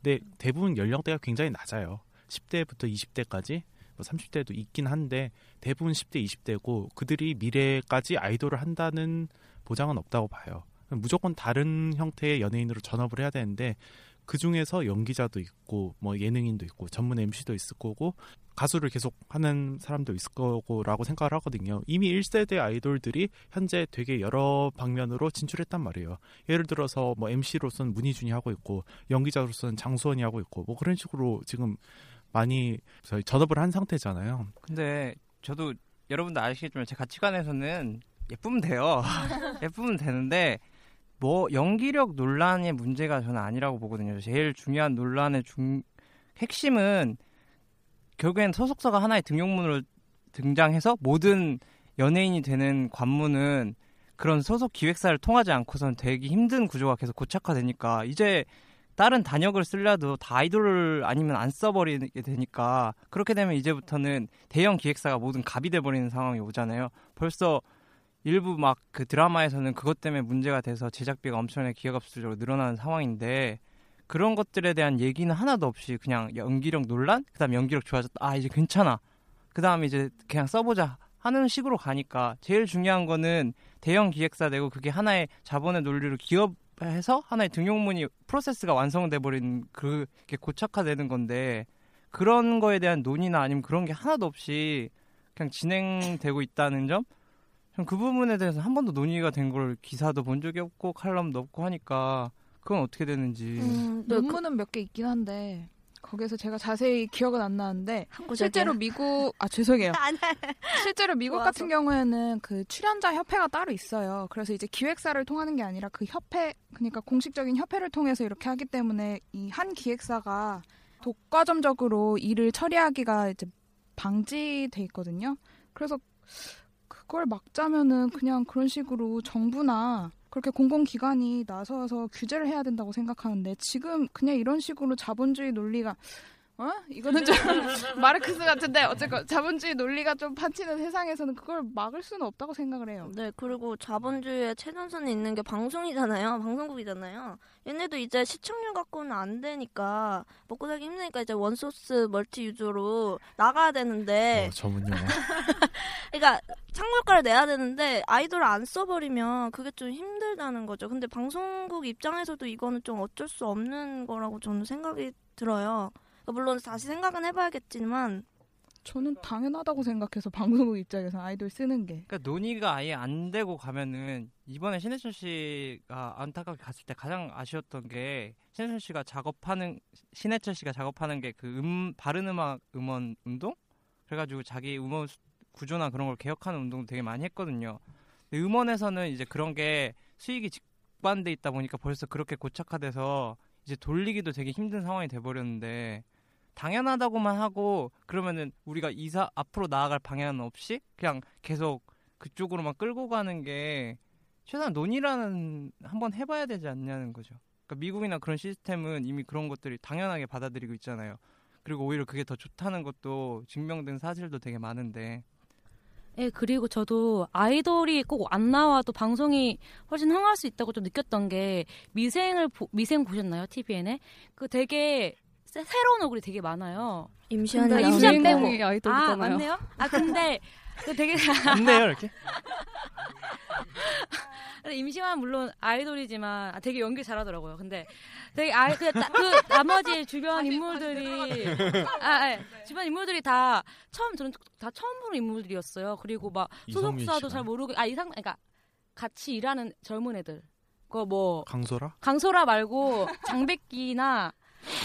근데 대부분 연령대가 굉장히 낮아요. 10대부터 20대까지 뭐 30대도 있긴 한데 대부분 10대, 20대고 그들이 미래까지 아이돌을 한다는 보장은 없다고 봐요. 무조건 다른 형태의 연예인으로 전업을 해야 되는데 그 중에서 연기자도 있고 뭐 예능인도 있고 전문 MC도 있을 거고 가수를 계속 하는 사람도 있을 거고라고 생각을 하거든요. 이미 1세대 아이돌들이 현재 되게 여러 방면으로 진출했단 말이에요. 예를 들어서 뭐 MC로서는 문희준이 하고 있고 연기자로서는 장수원이 하고 있고 뭐 그런 식으로 지금 많이 저희 전업을 한 상태잖아요. 근데 저도 여러분들 아시겠지만 제 가치관에서는 예쁘면 돼요. 예쁘면 되는데 뭐 연기력 논란의 문제가 저는 아니라고 보거든요. 제일 중요한 논란의 중 핵심은 결국엔 소속사가 하나의 등용문으로 등장해서 모든 연예인이 되는 관문은 그런 소속 기획사를 통하지 않고선 되기 힘든 구조가 계속 고착화되니까 이제 다른 단역을 쓰려도 다 아이돌을 아니면 안 써버리게 되니까 그렇게 되면 이제부터는 대형 기획사가 모든 갑이 돼버리는 상황이 오잖아요. 벌써 일부 막 그 드라마에서는 그것 때문에 문제가 돼서 제작비가 엄청나게 기하급수적으로 늘어나는 상황인데 그런 것들에 대한 얘기는 하나도 없이 그냥 연기력 논란, 그다음 연기력 좋아졌다. 아 이제 괜찮아. 그다음에 이제 그냥 써보자 하는 식으로 가니까 제일 중요한 거는 대형 기획사 되고 그게 하나의 자본의 논리로 기업해서 하나의 등용문이 프로세스가 완성돼 버린 그게 고착화되는 건데 그런 거에 대한 논의나 아니면 그런 게 하나도 없이 그냥 진행되고 있다는 점. 전 그 부분에 대해서 한 번도 논의가 된 걸 기사도 본 적이 없고 칼럼도 없고 하니까 그건 어떻게 되는지. 음, 논문은 몇 개 있긴 한데 거기서 제가 자세히 기억은 안 나는데 실제로 미국 아 죄송해요. 실제로 미국 같은 경우에는 그 출연자 협회가 따로 있어요. 그래서 이제 기획사를 통하는 게 아니라 그 협회 그러니까 공식적인 협회를 통해서 이렇게 하기 때문에 이 한 기획사가 독과점적으로 일을 처리하기가 이제 방지돼 있거든요. 그래서 그걸 막자면은 그냥 그런 식으로 정부나 그렇게 공공기관이 나서서 규제를 해야 된다고 생각하는데 지금 그냥 이런 식으로 자본주의 논리가 어? 이거는 좀 마르크스 같은데 어쨌건 자본주의 논리가 좀 판치는 세상에서는 그걸 막을 수는 없다고 생각을 해요. 네, 그리고 자본주의의 최전선에 있는 게 방송이잖아요. 방송국이잖아요. 얘네도 이제 시청률 갖고는 안 되니까 먹고 살기 힘드니까 이제 원소스 멀티 유저로 나가야 되는데 어, 전문 용어. 그러니까 창물가를 내야 되는데 아이돌을 안 써버리면 그게 좀 힘들다는 거죠. 근데 방송국 입장에서도 이거는 좀 어쩔 수 없는 거라고 저는 생각이 들어요. 그러니까 물론 다시 생각은 해봐야겠지만 저는 당연하다고 생각해서 방송국 입장에서 아이돌 쓰는 게. 그러니까 논의가 아예 안 되고 가면은 이번에 신해철 씨가 안타깝게 갔을 때 가장 아쉬웠던 게 신해철 씨가 작업하는 신해철 씨가 작업하는 게 그 음 바른 음악 음원 운동 그래가지고 자기 음원 수- 구조나 그런 걸 개혁하는 운동도 되게 많이 했거든요. 근데 음원에서는 이제 그런 게 수익이 직반돼 있다 보니까 벌써 그렇게 고착화돼서 이제 돌리기도 되게 힘든 상황이 돼버렸는데 당연하다고만 하고 그러면은 우리가 이사 앞으로 나아갈 방향은 없이 그냥 계속 그쪽으로만 끌고 가는 게 최소한 논의라는 한번 해봐야 되지 않냐는 거죠. 그러니까 미국이나 그런 시스템은 이미 그런 것들이 당연하게 받아들이고 있잖아요. 그리고 오히려 그게 더 좋다는 것도 증명된 사실도 되게 많은데 예, 그리고 저도 아이돌이 꼭 안 나와도 방송이 훨씬 흥할 수 있다고 좀 느꼈던 게 미생을 보, 미생 보셨나요? TVN에? 그 되게 새, 새로운 얼굴이 되게 많아요. 임시완 근데 나오는 임시완 빼고 아이돌이잖아요. 아, 맞네요. 아 근데 그 되게 없네요 이렇게. 근데 임시완 물론 아이돌이지만 아, 되게 연기 잘하더라고요. 근데 되게 아이 그, 나, 그 나머지 주변 인물들이 아, 예. 주변 인물들이 다 처음 저는 다 처음 보는 인물들이었어요. 그리고 막 소속사도. 잘 모르고 아 이상 그러니까 같이 일하는 젊은 애들. 그뭐 강소라? 강소라 말고 장백기나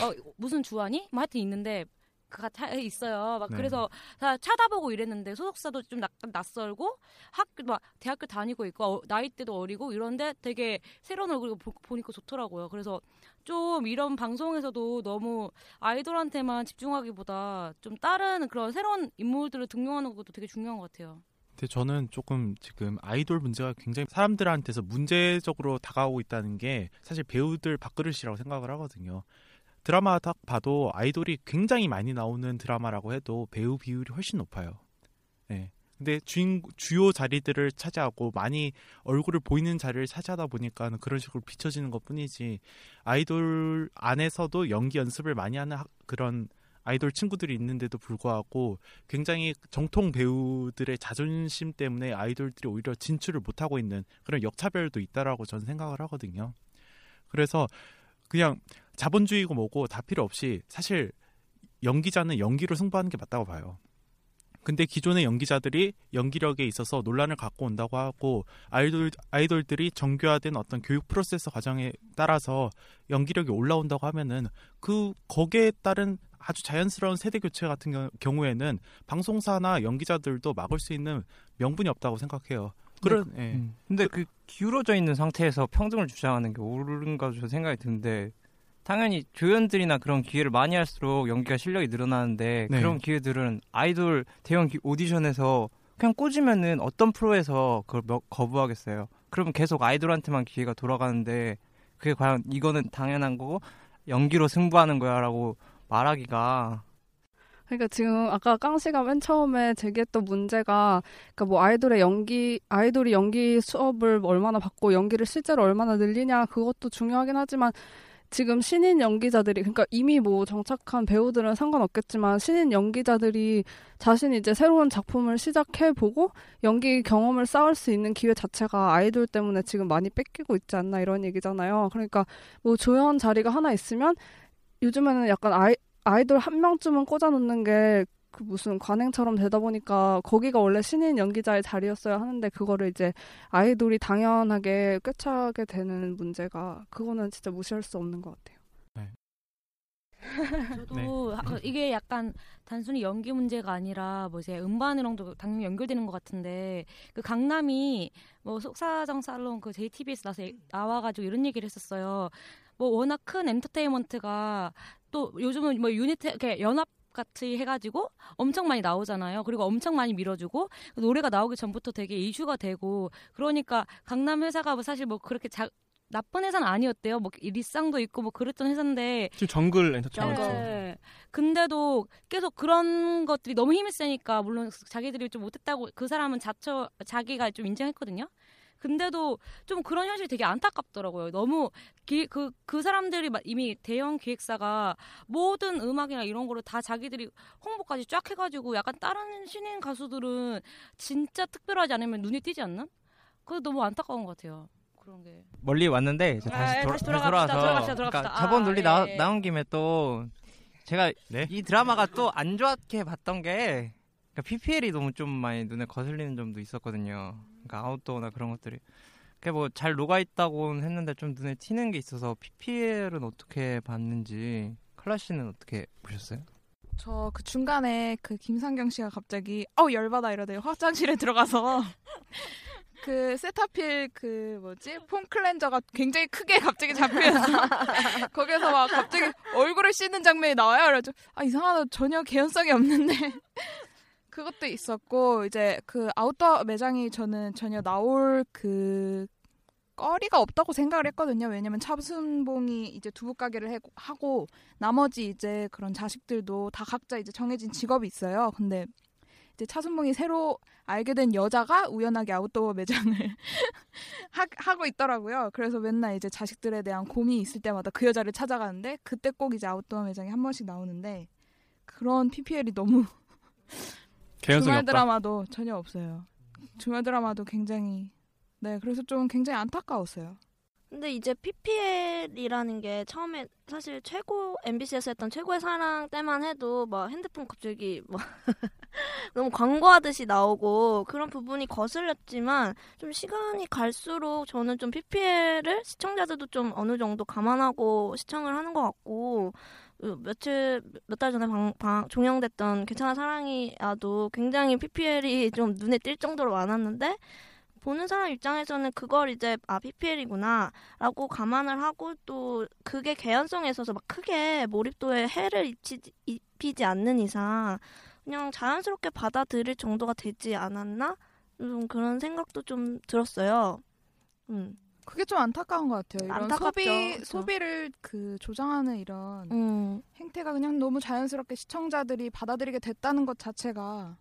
어, 무슨 주환이 뭐 하여튼 있는데 그가 다 있어요. 막 네. 그래서 다 쳐다보고 이랬는데 소속사도 좀 낯설고 학교 막 대학교 다니고 있고 어, 나이대도 어리고 이런데 되게 새로운 얼굴 보, 보니까 좋더라고요. 그래서 좀 이런 방송에서도 너무 아이돌한테만 집중하기보다 좀 다른 그런 새로운 인물들을 등용하는 것도 되게 중요한 것 같아요. 근데 저는 조금 지금 아이돌 문제가 굉장히 사람들한테서 문제적으로 다가오고 있다는 게 사실 배우들 밥그릇이라고 생각을 하거든요. 드라마 딱 봐도 아이돌이 굉장히 많이 나오는 드라마라고 해도 배우 비율이 훨씬 높아요. 네. 근데 주인 주요 자리들을 차지하고 많이 얼굴을 보이는 자리를 차지하다 보니까 그런 식으로 비춰지는 것 뿐이지 아이돌 안에서도 연기 연습을 많이 하는 학- 그런 아이돌 친구들이 있는데도 불구하고 굉장히 정통 배우들의 자존심 때문에 아이돌들이 오히려 진출을 못하고 있는 그런 역차별도 있다라고 저는 생각을 하거든요. 그래서 그냥 자본주의고 뭐고 다 필요 없이 사실 연기자는 연기로 승부하는 게 맞다고 봐요. 근데 기존의 연기자들이 연기력에 있어서 논란을 갖고 온다고 하고 아이돌 아이돌들이 정교화된 어떤 교육 프로세스 과정에 따라서 연기력이 올라온다고 하면은 그 거기에 따른 아주 자연스러운 세대 교체 같은 경- 경우에는 방송사나 연기자들도 막을 수 있는 명분이 없다고 생각해요. 그런 예. 음. 근데 그 기울어져 있는 상태에서 평등을 주장하는 게 옳은가 저 생각이 드는데 당연히 조연들이나 그런 기회를 많이 할수록 연기가 실력이 늘어나는데 네. 그런 기회들은 아이돌 대형 기- 오디션에서 그냥 꽂으면은 어떤 프로에서 그걸 몇- 거부하겠어요. 그러면 계속 아이돌한테만 기회가 돌아가는데 그게 과연 이거는 당연한 거고 연기로 승부하는 거야라고 말하기가 그러니까 지금 아까 깡 씨가 맨 처음에 제기했던 문제가 그러니까 뭐 아이돌의 연기 아이돌이 연기 수업을 얼마나 받고 연기를 실제로 얼마나 늘리냐 그것도 중요하긴 하지만 지금 신인 연기자들이 그러니까 이미 뭐 정착한 배우들은 상관없겠지만 신인 연기자들이 자신이 이제 새로운 작품을 시작해 보고 연기 경험을 쌓을 수 있는 기회 자체가 아이돌 때문에 지금 많이 뺏기고 있지 않나 이런 얘기잖아요. 그러니까 뭐 조연 자리가 하나 있으면 요즘에는 약간 아이 아이돌 한 명쯤은 꽂아놓는 게 그 무슨 관행처럼 되다 보니까 거기가 원래 신인 연기자의 자리였어야 하는데 그거를 이제 아이돌이 당연하게 꿰차게 되는 문제가 그거는 진짜 무시할 수 없는 것 같아요. 저도 아, 이게 약간 단순히 연기 문제가 아니라 뭐 이제 음반이랑도 당연히 연결되는 것 같은데 그 강남이 뭐 속사정 살롱 그 JTBC 나서 나와가지고 이런 얘기를 했었어요. 뭐 워낙 큰 엔터테인먼트가 또 요즘은 뭐 유니트 이렇게 연합 같이 해가지고 엄청 많이 나오잖아요. 그리고 엄청 많이 밀어주고 노래가 나오기 전부터 되게 이슈가 되고 그러니까 강남 회사가 뭐 사실 뭐 그렇게 자, 나쁜 회사는 아니었대요. 뭐 리쌍도 있고 뭐 그랬던 회사인데 지금 정글 엔터테인먼트. 네. 근데도 계속 그런 것들이 너무 힘이 세니까 물론 자기들이 좀 못했다고 그 사람은 자처 자기가 좀 인정했거든요. 근데도 좀 그런 현실이 되게 안타깝더라고요. 너무 기, 그, 그 사람들이 막 이미 대형 기획사가 모든 음악이나 이런 거를 다 자기들이 홍보까지 쫙 해가지고 약간 다른 신인 가수들은 진짜 특별하지 않으면 눈에 띄지 않는? 그게 너무 안타까운 것 같아요. 그런 게. 멀리 왔는데 이제 아, 다시, 예, 돌아, 다시 돌아갑시다, 돌아와서 돌아갑시다, 돌아갑시다. 그러니까 저번 아, 논리 예, 나, 예. 나온 김에 또 제가 이 드라마가 또 안 좋게 봤던 게 그러니까 PPL이 너무 좀 많이 눈에 거슬리는 점도 있었거든요. 그러니까 아웃도어나 그런 것들이. 그게 뭐 잘 녹아 있다고는 했는데 좀 눈에 튀는 게 있어서 PPL은 어떻게 봤는지 클라 씨는 어떻게 보셨어요? 저 그 중간에 그 김상경 씨가 갑자기 어우 열받아. 이러더니 화장실에 들어가서 그 세타필 그 뭐지? foam cleanser가 굉장히 크게 갑자기 잡히면서 거기서 막 갑자기 얼굴을 씻는 장면이 나와요. 그래서 아 이상하다. 전혀 개연성이 없는데 그것도 있었고 이제 그 아웃도어 매장이 저는 전혀 나올 그 거리가 없다고 생각을 했거든요. 왜냐면 차순봉이 이제 두부 가게를 해- 하고 나머지 이제 그런 자식들도 다 각자 이제 정해진 직업이 있어요. 근데 이제 차순봉이 새로 알게 된 여자가 우연하게 아웃도어 매장을 하, 하고 있더라고요. 그래서 맨날 이제 자식들에 대한 고민이 있을 때마다 그 여자를 찾아가는데 그때 꼭 이제 아웃도어 매장에 한 번씩 나오는데 그런 PPL이 너무 개연성이 주말 없다. 드라마도 전혀 없어요. 주말 드라마도 굉장히 네 그래서 좀 굉장히 안타까웠어요. 근데 이제 PPL이라는 게 처음에 사실 최고 MBC에서 했던 최고의 사랑 때만 해도 막 핸드폰 갑자기 막 너무 광고하듯이 나오고 그런 부분이 거슬렸지만 좀 시간이 갈수록 저는 좀 PPL을 시청자들도 좀 어느 정도 감안하고 시청을 하는 것 같고 어, 며칠 몇 달 전에 방, 방- 종영됐던 괜찮아 사랑이야도 굉장히 PPL이 좀 눈에 띌 정도로 많았는데 보는 사람 입장에서는 그걸 이제 아 PPL이구나라고 감안을 하고 또 그게 개연성에 있어서 막 크게 몰입도에 해를 입지, 입히지 않는 이상 그냥 자연스럽게 받아들일 정도가 되지 않았나 좀 그런 생각도 좀 들었어요. 음. 그게 좀 안타까운 것 같아요. 이런 안타깝죠. 소비 그쵸. 소비를 그 조장하는 이런 음. 행태가 그냥 너무 자연스럽게 시청자들이 받아들이게 됐다는 것 자체가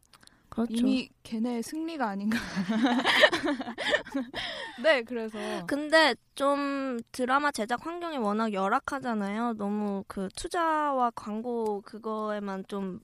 그렇죠. 이미 걔네의 승리가 아닌가. 네, 그래서 근데 좀 드라마 제작 환경이 워낙 열악하잖아요. 너무 그 투자와 광고 그거에만 좀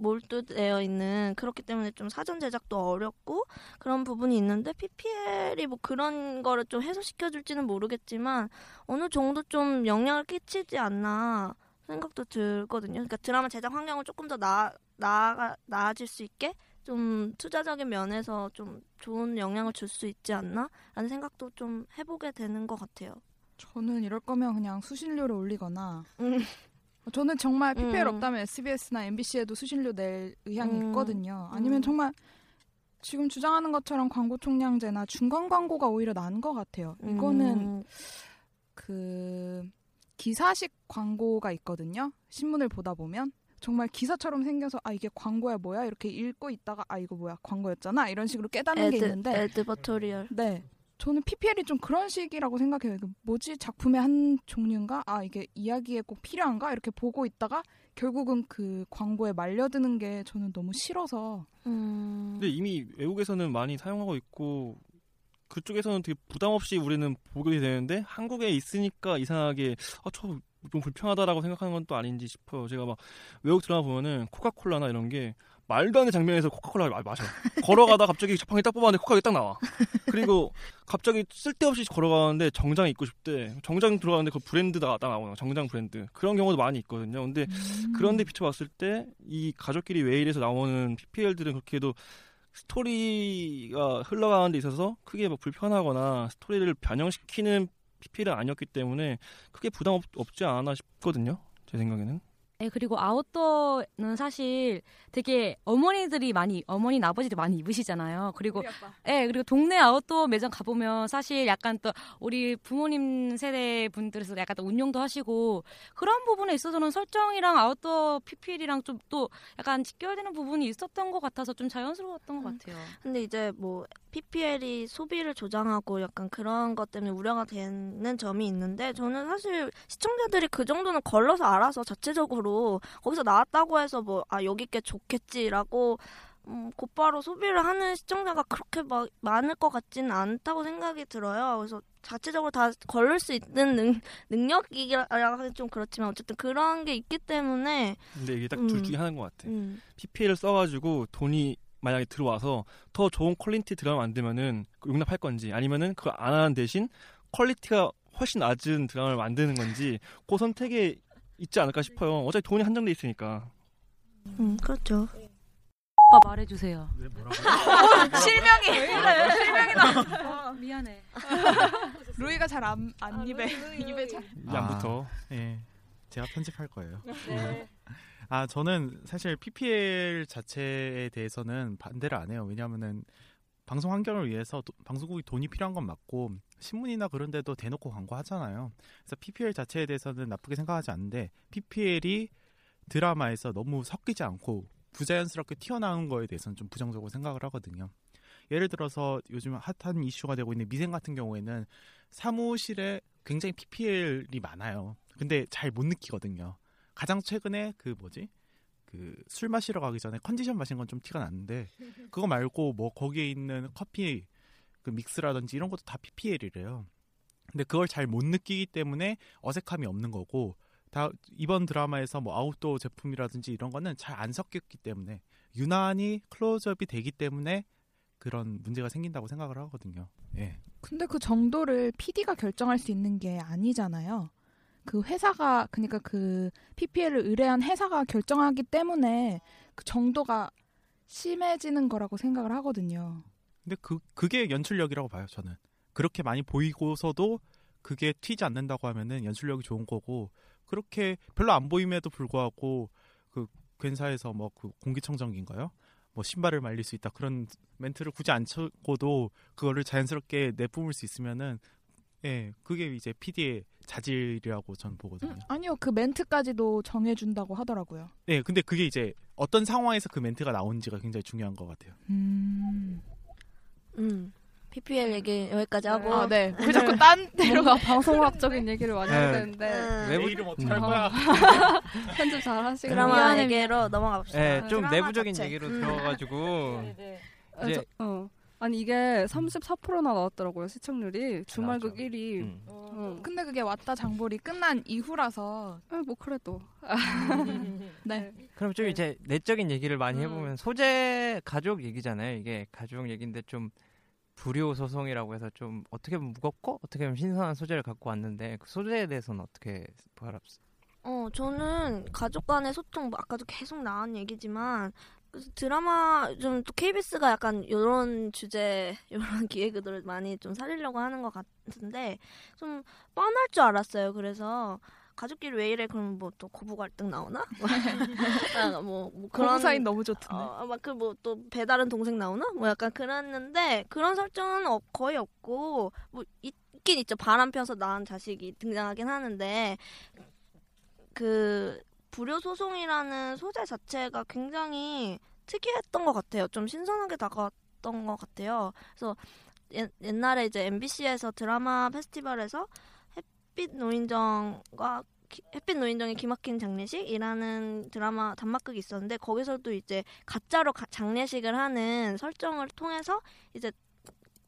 몰두되어 있는 그렇기 때문에 좀 사전 제작도 어렵고 그런 부분이 있는데 PPL이 뭐 그런 거를 좀 해소시켜 줄지는 모르겠지만 어느 정도 좀 영향을 끼치지 않나 생각도 들거든요. 그러니까 드라마 제작 환경을 조금 더 나아 나아 나아질 수 있게 좀 투자적인 면에서 좀 좋은 영향을 줄 수 있지 않나라는 생각도 좀 해보게 되는 것 같아요. 저는 이럴 거면 그냥 수신료를 올리거나 음. 저는 정말 PPL 음. 없다면 SBS나 MBC에도 수신료 낼 의향이 음. 있거든요. 아니면 음. 정말 지금 주장하는 것처럼 광고 총량제나 중간 광고가 오히려 나은 것 같아요. 이거는 음. 그 기사식 광고가 있거든요. 신문을 보다 보면 정말 기사처럼 생겨서 아 이게 광고야 뭐야 이렇게 읽고 있다가 아 이거 뭐야 광고였잖아 이런 식으로 깨닫는 게 ad- 있는데 advertorial. 네. 저는 PPL이 좀 그런 식이라고 생각해요. 뭐지 작품의 한 종류인가? 아 이게 이야기에 꼭 필요한가? 이렇게 보고 있다가 결국은 그 광고에 말려드는 게 저는 너무 싫어서. 음. 근데 이미 외국에서는 많이 사용하고 있고 그쪽에서는 되게 부담 없이 우리는 보게 되는데 한국에 있으니까 이상하게 아저 좀 불편하다라고 생각하는 건 또 아닌지 싶어요. 제가 막 외국 드라마 보면은 코카콜라나 이런 게 말도 안 되는 장면에서 코카콜라를 마- 마셔. 걸어가다 갑자기 자판기 딱 뽑았는데 코카콜이 딱 나와. 그리고 갑자기 쓸데없이 걸어가는데 정장 입고 싶대. 정장 들어가는데 그 브랜드가 딱 나오는. 정장 브랜드. 그런 경우도 많이 있거든요. 근데 그런데 비춰봤을 때 이 가족끼리 왜 이래서 나오는 PPL들은 그렇게 해도 스토리가 흘러가는 데 있어서 크게 뭐 불편하거나 스토리를 변형시키는 PPL은 아니었기 때문에 크게 부담 없, 없지 않았나 싶거든요. 제 생각에는. 네, 그리고 아웃도어는 사실 되게 어머니들이 많이 어머니 아버지들 많이 입으시잖아요. 그리고 예, 그리고 동네 아웃도어 매장 가 보면 사실 약간 또 우리 부모님 세대 분들에서 약간 또 운영도 하시고 그런 부분에 있어서는 설정이랑 아웃도어 PPL이랑 좀 또 약간 직결되는 부분이 있었던 것 같아서 좀 자연스러웠던 것 같아요. 근데 이제 뭐 PPL이 소비를 조장하고 약간 그런 것 때문에 우려가 되는 점이 있는데 저는 사실 시청자들이 그 정도는 걸러서 알아서 자체적으로 거기서 나왔다고 해서 뭐 아 여기 게 좋겠지라고 음, 곧바로 소비를 하는 시청자가 그렇게 막 많을 것 같지는 않다고 생각이 들어요. 그래서 자체적으로 다 걸을 수 있는 능, 능력이라 하기 좀 그렇지만 어쨌든 그런 게 있기 때문에 근데 이게 딱 음. 둘 중에 하나인 것 같아. 음. PPL을 써가지고 돈이 만약에 들어와서 더 좋은 퀄리티 드라마 만들면은 그 용납할 건지 아니면은 그걸 안 하는 대신 퀄리티가 훨씬 낮은 드라마를 만드는 건지 그 선택에 있지 않을까 싶어요. 어차피 돈이 한정돼 있으니까. 음, 그렇죠. 오빠 말해주세요. 네, 뭐라고? 실명이 왜 이래? 실명이 나. 미안해. 루이가 잘 안 안 입에 입에 잘. 양부터. 예. 제가 편집할 거예요. 네. 아, 저는 사실 PPL 자체에 대해서는 반대를 안 해요. 왜냐하면은 방송 환경을 위해서 도- 방송국이 돈이 필요한 건 맞고 신문이나 그런 데도 대놓고 광고하잖아요. 그래서 PPL 자체에 대해서는 나쁘게 생각하지 않는데 PPL이 드라마에서 너무 섞이지 않고 부자연스럽게 튀어나온 거에 대해서는 좀 부정적으로 생각을 하거든요. 예를 들어서 요즘 핫한 이슈가 되고 있는 미생 같은 경우에는 사무실에 굉장히 PPL이 많아요. 근데 잘 못 느끼거든요. 가장 최근에 그 뭐지? 그 술 마시러 가기 전에 컨디션 마신 건 좀 티가 나는데 그거 말고 뭐 거기에 있는 커피 그 믹스라든지 이런 것도 다 PPL이래요. 근데 그걸 잘 못 느끼기 때문에 어색함이 없는 거고 다 이번 드라마에서 뭐 아웃도어 제품이라든지 이런 거는 잘 안 섞였기 때문에 유난히 클로즈업이 되기 때문에 그런 문제가 생긴다고 생각을 하거든요. 예. 근데 그 정도를 PD가 결정할 수 있는 게 아니잖아요. 그 회사가 그러니까 그 PPL을 의뢰한 회사가 결정하기 때문에 그 정도가 심해지는 거라고 생각을 하거든요. 근데 그 그게 연출력이라고 봐요, 저는. 그렇게 많이 보이고서도 그게 튀지 않는다고 하면은 연출력이 좋은 거고 그렇게 별로 안 보임에도 불구하고 그 괜사에서 뭐 그 공기청정기인가요? 뭐 신발을 말릴 수 있다 그런 멘트를 굳이 안 쳐고도 그거를 자연스럽게 내뿜을 수 있으면은 예 그게 이제 PD의 자질이라고 저는 보거든요. 아니요, 그 멘트까지도 정해준다고 하더라고요. 예 근데 그게 이제 어떤 상황에서 그 멘트가 나온지가 굉장히 중요한 것 같아요. 음. 음. PPL 얘기 여기까지 하고. 아, 네. 왜 자꾸 딴 데로 가? 방송학적인 얘기를 많이 해야 네. 되는데 음. 외부- 내 이름 어떻게 할 음. 거야? 편집 잘 하시고 드라마 얘기로 넘어가 봅시다. 네, 좀 내부적인 자체. 얘기로 음. 들어가가지고 아, 이제 저- 어. 아니 이게 34%나 나왔더라고요 시청률이 주말극 나왔죠. 1위. 음. 어. 근데 그게 왔다 장볼이 끝난 이후라서. 아, 뭐 그래도. 네. 그럼 좀 이제 내적인 얘기를 많이 음. 해보면 소재 가족 얘기잖아요. 이게 가족 얘기인데 좀 불효 소송이라고 해서 좀 어떻게 보면 무겁고 어떻게 보면 신선한 소재를 갖고 왔는데 그 소재에 대해서는 어떻게 바랍니까? 어, 저는 가족 간의 소통, 뭐 아까도 계속 나온 얘기지만, 그 드라마, 좀 또 KBS가 약간 이런 주제, 이런 기획들을 많이 좀 살리려고 하는 것 같은데, 좀 뻔할 줄 알았어요. 그래서, 가족끼리 왜 이래? 그럼 뭐또 고부 갈등 나오나? 아, 뭐, 뭐 그런 사이 너무 좋던데. 어, 막그 뭐 또 배다른 동생 나오나? 뭐 약간 그랬는데 그런 설정은 어- 거의 없고 뭐 있긴 있죠. 바람 펴서 낳은 자식이 등장하긴 하는데 그 불효 소송이라는 소재 자체가 굉장히 특이했던 것 같아요. 좀 신선하게 다가왔던 것 같아요. 그래서 옛, 옛날에 이제 MBC에서 드라마 페스티벌에서 햇빛 노인정과 기- 햇빛 노인정의 기막힌 장례식이라는 드라마 단막극이 있었는데 거기서도 이제 가짜로 가- 장례식을 하는 설정을 통해서 이제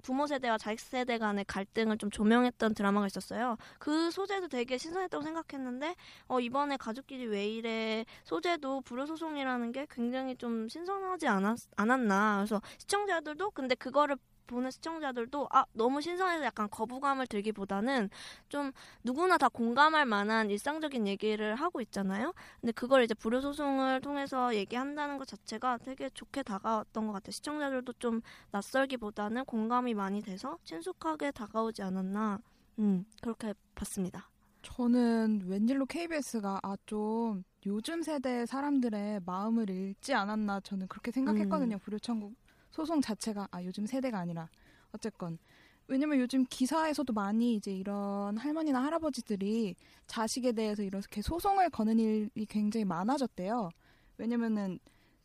부모 세대와 자식 세대 간의 갈등을 좀 조명했던 드라마가 있었어요. 그 소재도 되게 신선했다고 생각했는데 어, 이번에 가족끼리 왜 이래 소재도 불효 소송이라는 게 굉장히 좀 신선하지 않았, 않았나. 그래서 시청자들도 근데 그거를 보는 시청자들도 아 너무 신선해서 약간 거부감을 들기보다는 좀 누구나 다 공감할 만한 일상적인 얘기를 하고 있잖아요. 근데 그걸 이제 불효 소송을 통해서 얘기한다는 것 자체가 되게 좋게 다가왔던 것 같아요. 시청자들도 좀 낯설기보다는 공감이 많이 돼서 친숙하게 다가오지 않았나. 음 그렇게 봤습니다. 저는 웬일로 KBS가 아 좀 요즘 세대 사람들의 마음을 읽지 않았나 저는 그렇게 생각했거든요. 음. 불효천국 소송 자체가 아 요즘 세대가 아니라 어쨌건 왜냐면 요즘 기사에서도 많이 이제 이런 할머니나 할아버지들이 자식에 대해서 이렇게 소송을 거는 일이 굉장히 많아졌대요. 왜냐면은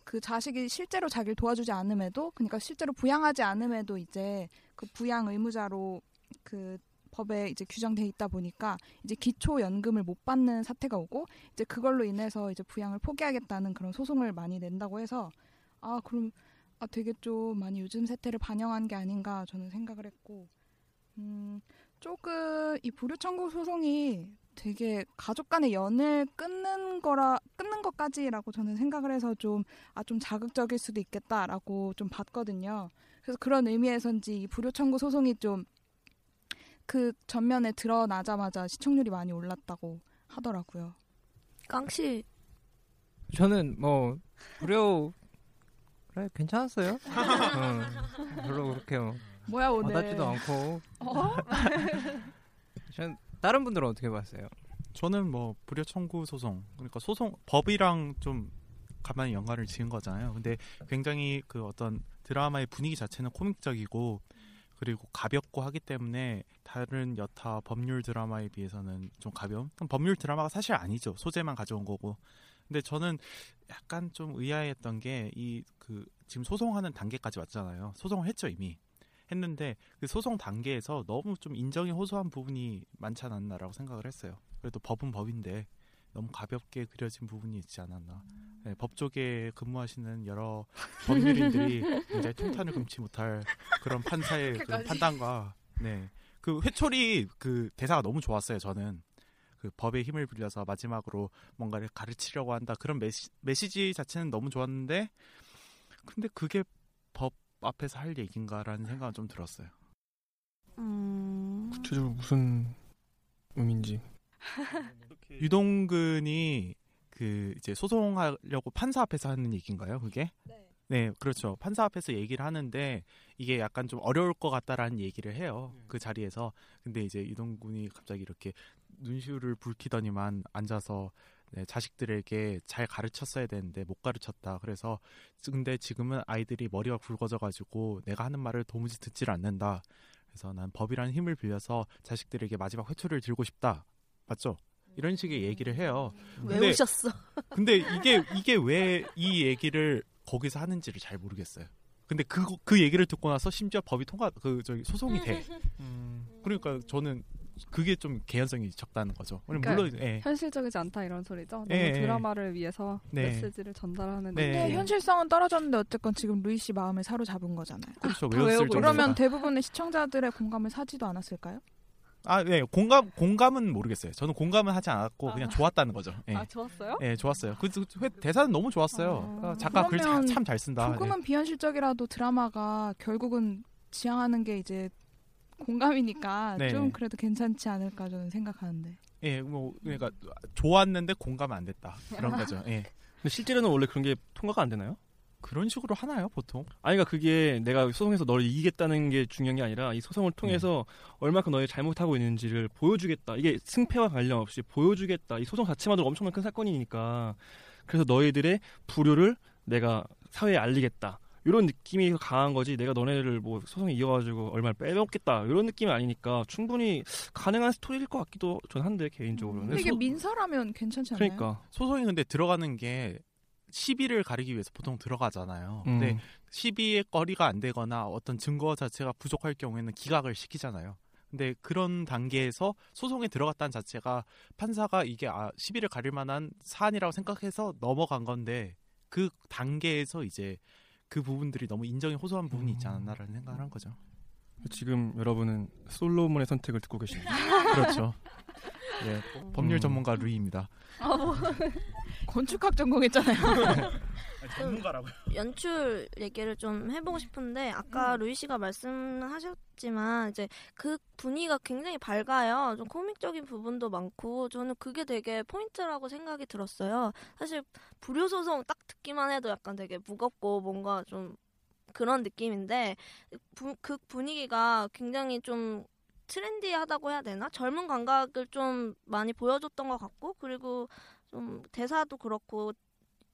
그 자식이 실제로 자기를 도와주지 않음에도 그러니까 실제로 부양하지 않음에도 이제 그 부양 의무자로 그 법에 이제 규정돼 있다 보니까 이제 기초 연금을 못 받는 사태가 오고 이제 그걸로 인해서 이제 부양을 포기하겠다는 그런 소송을 많이 낸다고 해서 아 그럼 아 되게 좀 많이 요즘 세태를 반영한 게 아닌가 저는 생각을 했고 음 조금 이 불효 청구 소송이 되게 가족 간의 연을 끊는 거라 끊는 것까지라고 저는 생각을 해서 좀 아 좀 자극적일 수도 있겠다라고 좀 봤거든요. 그래서 그런 의미에서인지 이 불효 청구 소송이 좀 그 전면에 드러나자마자 시청률이 많이 올랐다고 하더라고요. 깡씨 저는 뭐 불효 그래 괜찮았어요. 어, 별로 그렇게 뭐 뭐야 오늘 와닿지도 않고. 어? 전 다른 분들은 어떻게 봤어요? 저는 뭐 불효 청구 소송 그러니까 소송 법이랑 좀 가만히 연관을 지은 거잖아요. 근데 굉장히 그 어떤 드라마의 분위기 자체는 코믹적이고 그리고 가볍고 하기 때문에 다른 여타 법률 드라마에 비해서는 좀 가벼운 법률 드라마가 사실 아니죠. 소재만 가져온 거고. 근데 저는 약간 좀 의아했던 게 이 그 지금 소송하는 단계까지 왔잖아요. 소송을 했죠 이미. 했는데 그 소송 단계에서 너무 좀 인정이 호소한 부분이 많지 않았나라고 생각을 했어요. 그래도 법은 법인데 너무 가볍게 그려진 부분이 있지 않았나. 네, 법조계에 근무하시는 여러 법률인들이 굉장히 통탄을 금치 못할 그런 판사의 그런. 판단과 네. 그 회초리 그 대사가 너무 좋았어요. 저는 그 법의 힘을 빌려서 마지막으로 뭔가를 가르치려고 한다 그런 메시, 메시지 자체는 너무 좋았는데 근데 그게 법 앞에서 할 얘기인가라는 생각은 좀 들었어요. 음... 구체적으로 무슨 의미인지. 유동근이 그 이제 소송하려고 판사 앞에서 하는 얘기인가요? 그게? 네. 그렇죠. 판사 앞에서 얘기를 하는데 이게 약간 좀 어려울 것 같다라는 얘기를 해요. 그 자리에서. 근데 이제 유동근이 갑자기 이렇게 눈시울을 붉히더니만 앉아서 네, 자식들에게 잘 가르쳤어야 되는데 못 가르쳤다. 그래서 근데 지금은 아이들이 머리가 굵어져 가지고 내가 하는 말을 도무지 듣질 않는다. 그래서 난 법이라는 힘을 빌려서 자식들에게 마지막 회초리를 들고 싶다. 맞죠? 이런 식의 얘기를 해요. 근데- 외우셨어. 근데 이게 이게 왜 이 얘기를 거기서 하는지를 잘 모르겠어요. 근데 그 그 얘기를 듣고 나서 심지어 법이 통과 그 저기 소송이 돼. 그러니까 저는 그게 좀 개연성이 적다는 거죠. 그러니까 물론 예. 현실적이지 않다 이런 소리죠. 너무 예, 예. 드라마를 위해서 네. 메시지를 전달하는 네. 근데. 현실성은 떨어졌는데 어쨌건 지금 루이 씨 마음을 사로잡은 거잖아요. 그렇죠. 외웠을 정도다. 그러면 대부분의 시청자들의 공감을 사지도 않았을까요? 아, 네. 공감 공감은 모르겠어요. 저는 공감은 하지 않았고 그냥 좋았다는 거죠. 예. 아, 좋았어요? 예, 좋았어요. 그 회- 대사는 너무 좋았어요. 아, 작가 글 참 잘 쓴다. 조금은 비현실적이라도 드라마가 결국은 지향하는 게 이제 공감이니까 네. 좀 그래도 괜찮지 않을까 저는 생각하는데. 예, 예, 뭐 그러니까 좋았는데 공감 안 됐다. 그런 거죠. 예. 근데 실제로는 원래 그런 게 통과가 안 되나요? 그런 식으로 하나요, 보통? 아니, 그러니까 그게 내가 소송에서 너를 이기겠다는 게 중요한 게 아니라 이 소송을 통해서 얼마큼 너희 잘못하고 있는지를 보여주겠다. 이게 승패와 관련 없이 보여주겠다. 이 소송 자체만으로 엄청난 큰 사건이니까. 그래서 너희들의 불효를 내가 사회에 알리겠다. 이런 느낌이 강한 거지. 내가 너네를 뭐 소송에 이어가지고 얼마를 빼먹겠다. 이런 느낌이 아니니까 충분히 가능한 스토리일 것 같기도 전 한데 개인적으로. 근데 이게 민사라면 괜찮지 않나요? 그러니까. 소송이 근데 들어가는 게 시비를 가리기 위해서 보통 들어가잖아요. 근데 음. 시비의 거리가 안 되거나 어떤 증거 자체가 부족할 경우에는 기각을 시키잖아요. 근데 그런 단계에서 소송에 들어갔다는 자체가 판사가 이게 아, 시비를 가릴 만한 사안이라고 생각해서 넘어간 건데 그 단계에서 이제 그 부분들이 너무 인정이 호소한 부분이 있지 않았나라는 생각을 한 거죠. 지금 여러분은 솔로몬의 선택을 듣고 계십니다. 그렇죠. 네, 법률 음. 전문가 루이입니다. 아, 뭐. 건축학 전공했잖아요. 전문가라고요. 연출 얘기를 좀 해보고 싶은데 아까 루이 씨가 말씀하셨지만 이제 그 분위기가 굉장히 밝아요. 좀 코믹적인 부분도 많고 저는 그게 되게 포인트라고 생각이 들었어요. 사실 불효 소송 딱 듣기만 해도 약간 되게 무겁고 뭔가 좀 그런 느낌인데 부- 그 분위기가 굉장히 좀 트렌디하다고 해야 되나? 젊은 감각을 좀 많이 보여줬던 것 같고 그리고 좀 대사도 그렇고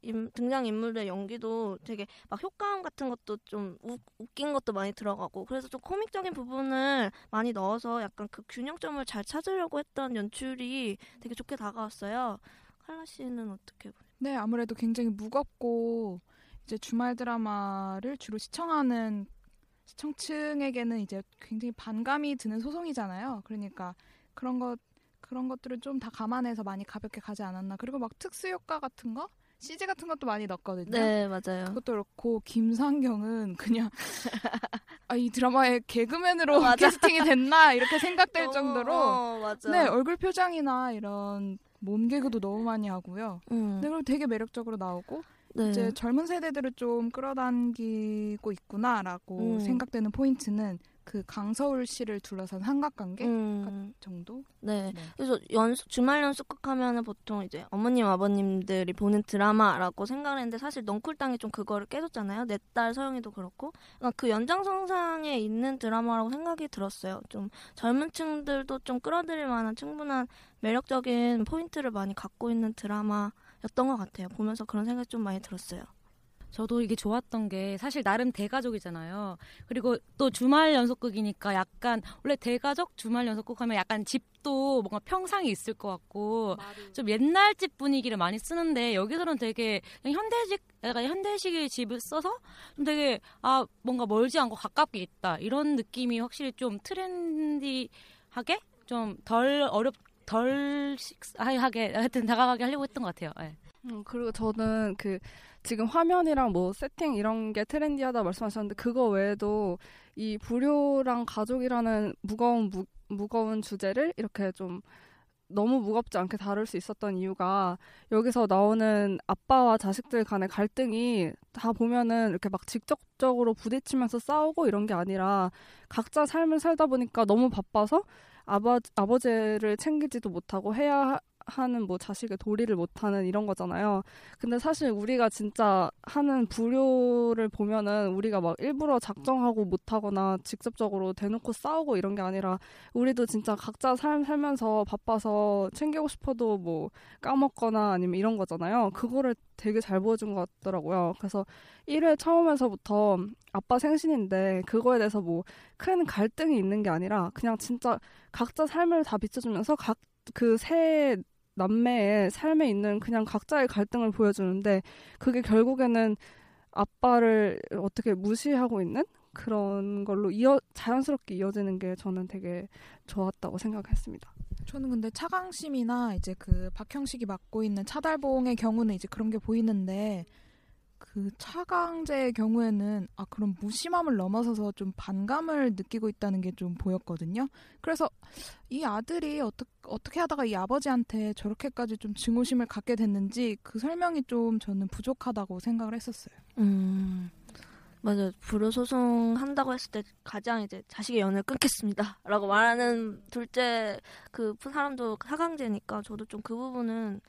임- 등장 인물들의 연기도 되게 막 효과음 같은 것도 좀 우- 웃긴 것도 많이 들어가고 그래서 좀 코믹적인 부분을 많이 넣어서 약간 그 균형점을 잘 찾으려고 했던 연출이 되게 좋게 다가왔어요. 칼라 씨는 어떻게 보세요? 네, 아무래도 굉장히 무겁고 이제 주말 드라마를 주로 시청하는 시청층에게는 이제 굉장히 반감이 드는 소송이잖아요. 그러니까 그런 것 그런 것들을 좀 다 감안해서 많이 가볍게 가지 않았나. 그리고 막 특수 효과 같은 거, CG 같은 것도 많이 넣었거든요. 네, 맞아요. 그것도 그렇고 김상경은 그냥 아, 이 드라마의 개그맨으로 맞아. 캐스팅이 됐나 이렇게 생각될 너무, 정도로 어, 맞아. 네 얼굴 표정이나 이런 몸 개그도 너무 많이 하고요. 음. 네, 그리고 되게 매력적으로 나오고 네. 이제 젊은 세대들을 좀 끌어당기고 있구나라고 음. 생각되는 포인트는 그 강서울 씨를 둘러싼 삼각관계 음. 정도. 네. 그래서 연수, 주말 연습극 하면은 보통 이제 어머님, 아버님들이 보는 드라마라고 생각을 했는데 사실 넝쿨땅이 좀 그거를 깨줬잖아요. 내 딸 서영이도 그렇고. 그러니까 그 연장선상에 있는 드라마라고 생각이 들었어요. 좀 젊은 층들도 좀 끌어들일 만한 충분한 매력적인 포인트를 많이 갖고 있는 드라마였던 것 같아요. 보면서 그런 생각이 좀 많이 들었어요. 저도 이게 좋았던 게 사실 나름 대가족이잖아요. 그리고 또 주말 연속극이니까 약간 원래 대가족 주말 연속극 하면 약간 집도 뭔가 평상이 있을 것 같고 좀 옛날 집 분위기를 많이 쓰는데 여기서는 되게 현대식 약간 현대식의 집을 써서 좀 되게 아 뭔가 멀지 않고 가깝게 있다 이런 느낌이 확실히 좀 트렌디하게 좀 덜 어렵 덜 식하게 하여튼 다가가게 하려고 했던 것 같아요. 예. 음, 그리고 저는 그 지금 화면이랑 뭐 세팅 이런 게 트렌디하다 말씀하셨는데 그거 외에도 이 불효랑 가족이라는 무거운 무, 무거운 주제를 이렇게 좀 너무 무겁지 않게 다룰 수 있었던 이유가 여기서 나오는 아빠와 자식들 간의 갈등이 다 보면은 이렇게 막 직접적으로 부딪히면서 싸우고 이런 게 아니라 각자 삶을 살다 보니까 너무 바빠서 아버, 아버지를 챙기지도 못하고 해야 하는 뭐 자식의 도리를 못하는 이런 거잖아요. 근데 사실 우리가 진짜 하는 불효를 보면은 우리가 막 일부러 작정하고 못하거나 직접적으로 대놓고 싸우고 이런 게 아니라 우리도 진짜 각자 삶 살면서 바빠서 챙기고 싶어도 뭐 까먹거나 아니면 이런 거잖아요. 그거를 되게 잘 보여준 것 같더라고요. 그래서 1회 처음에서부터 아빠 생신인데 그거에 대해서 뭐 큰 갈등이 있는 게 아니라 그냥 진짜 각자 삶을 다 비춰주면서 각그세 남매의 삶에 있는 그냥 각자의 갈등을 보여주는데 그게 결국에는 아빠를 어떻게 무시하고 있는 그런 걸로 이어 자연스럽게 이어지는 게 저는 되게 좋았다고 생각했습니다. 저는 근데 차강심이나 이제 그 박형식이 맡고 있는 차달봉의 경우는 이제 그런 게 보이는데 그 차강제의 경우에는 아 그런 무심함을 넘어서서 좀 반감을 느끼고 있다는 게 좀 보였거든요. 그래서 이 아들이 어떻게 어떻게 하다가 이 아버지한테 저렇게까지 좀 증오심을 갖게 됐는지 그 설명이 좀 저는 부족하다고 생각을 했었어요. 음. 맞아요. 불효 소송 한다고 했을 때 가장 이제 자식의 연을 끊겠습니다라고 말하는 둘째 그 사람도 사강제니까 저도 좀 그 부분은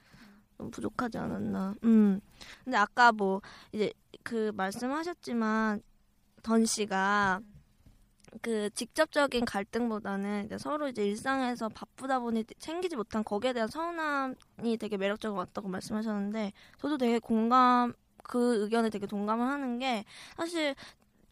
좀 부족하지 않았나. 음. 근데 아까 뭐 이제 그 말씀하셨지만 던 씨가 그 직접적인 갈등보다는 이제 서로 이제 일상에서 바쁘다 보니 챙기지 못한 거기에 대한 서운함이 되게 매력적인 것 같다고 말씀하셨는데 저도 되게 공감 그 의견에 되게 동감을 하는 게 사실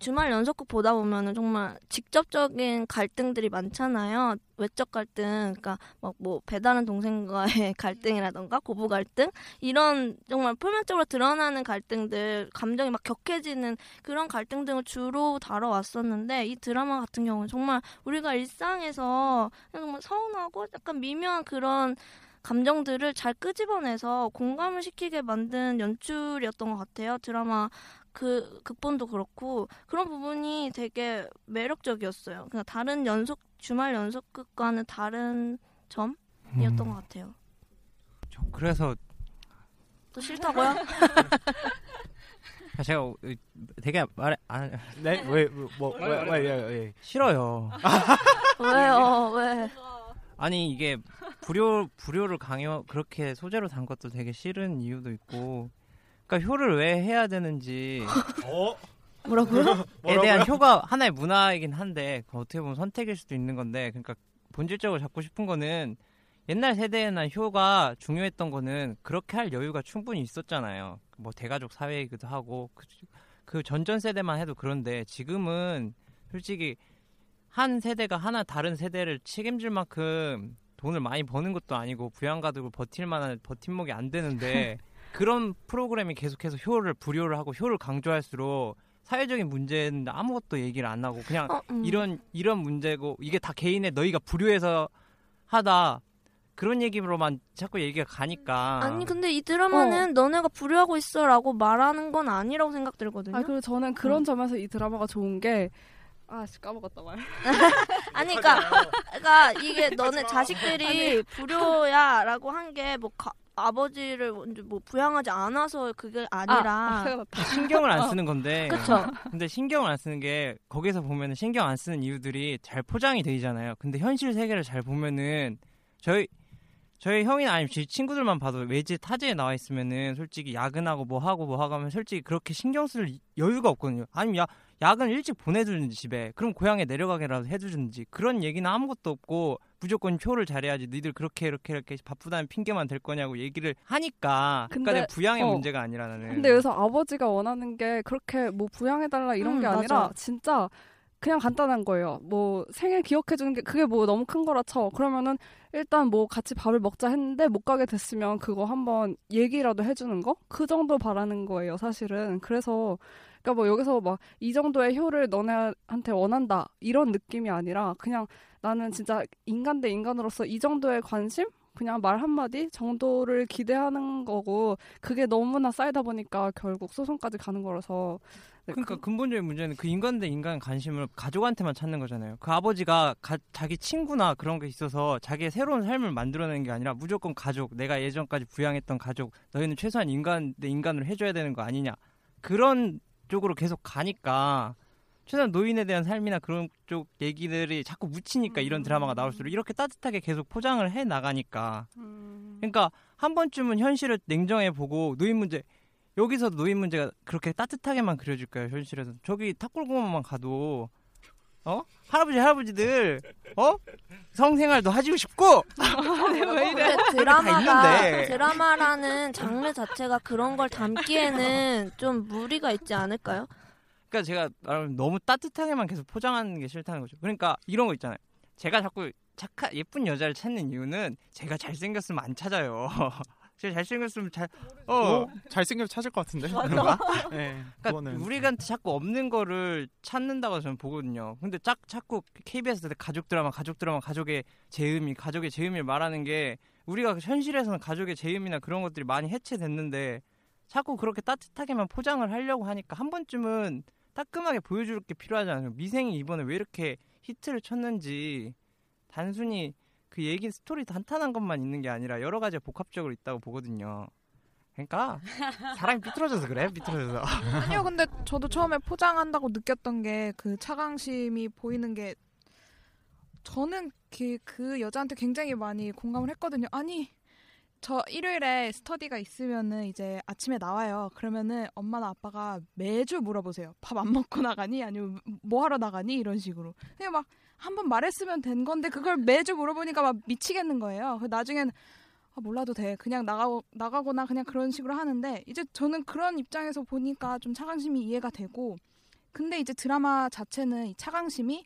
주말 연속극 보다 보면은 정말 직접적인 갈등들이 많잖아요. 외적 갈등, 그러니까 막 뭐 배다른 동생과의 갈등이라던가 고부 갈등 이런 정말 표면적으로 드러나는 갈등들, 감정이 막 격해지는 그런 갈등 등을 주로 다뤄왔었는데 이 드라마 같은 경우는 정말 우리가 일상에서 정말 서운하고 약간 미묘한 그런 감정들을 잘 끄집어내서 공감을 시키게 만든 연출이었던 것 같아요. 드라마 그 극본도 그렇고 그런 부분이 되게 매력적이었어요. 그냥 다른 연속 주말 연속극과는 다른 점이었던 음. 것 같아요. 저 그래서 또 싫다고요? 아, 제가 어, 되게 말안 네? 왜, 뭐, 왜, 왜, 왜, 왜. 싫어요. 왜요? 왜? 아니 이게 불효 불효를 강요 그렇게 소재로 단 것도 되게 싫은 이유도 있고 그러니까 효를 왜 해야 되는지 어? 뭐라고요? 에 대한 효가 하나의 문화이긴 한데 어떻게 보면 선택일 수도 있는 건데 그러니까 본질적으로 잡고 싶은 거는 옛날 세대에는 효가 중요했던 거는 그렇게 할 여유가 충분히 있었잖아요. 뭐 대가족 사회이기도 하고 그, 그 전전 세대만 해도 그런데 지금은 솔직히 한 세대가 하나 다른 세대를 책임질 만큼 돈을 많이 버는 것도 아니고 부양가족을 버틸 만한 버팀목이 안 되는데 그런 프로그램이 계속해서 효를 불효를 하고 효를 강조할수록 사회적인 문제는 아무것도 얘기를 안 하고 그냥 어, 음. 이런 이런 문제고 이게 다 개인의 너희가 불효해서 하다 그런 얘기로만 자꾸 얘기가 가니까 아니 근데 이 드라마는 너네가 불효하고 있어라고 말하는 건 아니라고 생각 들거든요. 아 그리고 저는 그런 점에서 이 드라마가 좋은 게 아씨 까먹었다 말. 아니 그러니까 그러니까 이게 너네 자식들이 불효야라고 한 게 뭐 아버지를 먼저 뭐 부양하지 않아서 그게 아니라 신경을 안 쓰는 건데. 그쵸. 근데 신경을 안 쓰는 게 거기서 보면은 신경 안 쓰는 이유들이 잘 포장이 되잖아요. 근데 현실 세계를 잘 보면은 저희 저희 형이나 아니면 제 친구들만 봐도 외지 타지에 나와 있으면은 솔직히 야근하고 뭐 하고 뭐 하고 하면 솔직히 그렇게 신경 쓸 여유가 없거든요. 아니면 야 야근 일찍 보내주는지 집에 그럼 고향에 내려가게라도 해주든지 그런 얘기는 아무것도 없고 무조건 효를 잘해야지 니들 그렇게 이렇게 이렇게 바쁘다는 핑계만 될 거냐고 얘기를 하니까 그러니까 내 부양의 어, 문제가 아니라 나는 근데 여기서 아버지가 원하는 게 그렇게 뭐 부양해달라 이런 음, 게 아니라 맞아. 진짜 그냥 간단한 거예요. 뭐 생일 기억해 주는 게 그게 뭐 너무 큰 거라 쳐. 그러면은 일단 뭐 같이 밥을 먹자 했는데 못 가게 됐으면 그거 한번 얘기라도 해 주는 거? 그 정도 바라는 거예요, 사실은. 그래서 그러니까 뭐 여기서 막 이 정도의 효를 너네한테 원한다 이런 느낌이 아니라 그냥 나는 진짜 인간 대 인간으로서 이 정도의 관심 그냥 말 한마디 정도를 기대하는 거고 그게 너무나 쌓이다 보니까 결국 소송까지 가는 거라서 네, 그러니까 근본적인 문제는 그 인간 대 인간 관심을 가족한테만 찾는 거잖아요. 그 아버지가 가- 자기 친구나 그런 게 있어서 자기의 새로운 삶을 만들어내는 게 아니라 무조건 가족, 내가 예전까지 부양했던 가족, 너희는 최소한 인간 대 인간으로 해줘야 되는 거 아니냐. 그런 쪽으로 계속 가니까 최소한 노인에 대한 삶이나 그런 쪽 얘기들이 자꾸 묻히니까 이런 드라마가 나올수록 이렇게 따뜻하게 계속 포장을 해 나가니까 그러니까 한 번쯤은 현실을 냉정해 보고 노인 문제 여기서 노인 문제가 그렇게 따뜻하게만 그려질까요 현실에서 저기 탁골공원만 가도 어 할아버지 할아버지들 어 성생활도 하시고 싶고 왜다 이래? 드라마가. 드라마라는 장르 자체가 그런 걸 담기에는 좀 무리가 있지 않을까요? 그러니까 제가 너무 따뜻하게만 계속 포장하는 게 싫다는 거죠. 그러니까 이런 거 있잖아요. 제가 자꾸 착한 예쁜 여자를 찾는 이유는 제가 잘생겼으면 안 찾아요. 제가 잘생겼으면 잘 어. 어, 잘생겨 찾을 것 같은데. 그런가? 네, 그러니까 그거는 우리한테 자꾸 없는 거를 찾는다고 저는 보거든요. 근데 짝 자꾸 KBS 때 가족 드라마, 가족 드라마, 가족의 재음이, 가족의 재음을 말하는 게 우리가 현실에서는 가족의 재음이나 그런 것들이 많이 해체됐는데 자꾸 그렇게 따뜻하게만 포장을 하려고 하니까 한 번쯤은 따끔하게 보여줄 게 필요하잖아요. 미생이 이번에 왜 이렇게 히트를 쳤는지 단순히 그 얘기 스토리 단단한 것만 있는 게 아니라 여러 가지 복합적으로 있다고 보거든요. 그러니까 사람이 삐뚤어져서 그래, 삐뚤어져서. 아니요, 근데 저도 처음에 포장한다고 느꼈던 게 그 차강심이 보이는 게 저는 그, 그 여자한테 굉장히 많이 공감을 했거든요. 아니, 저 일요일에 스터디가 있으면은 이제 아침에 나와요. 그러면은 엄마나 아빠가 매주 물어보세요. 밥 안 먹고 나가니? 아니면 뭐 하러 나가니? 이런 식으로. 그냥 막 한 번 말했으면 된 건데 그걸 매주 물어보니까 막 미치겠는 거예요. 그 나중엔 아, 몰라도 돼. 그냥 나가고, 나가거나 그냥 그런 식으로 하는데, 이제 저는 그런 입장에서 보니까 좀 차강심이 이해가 되고, 근데 이제 드라마 자체는 이 차강심이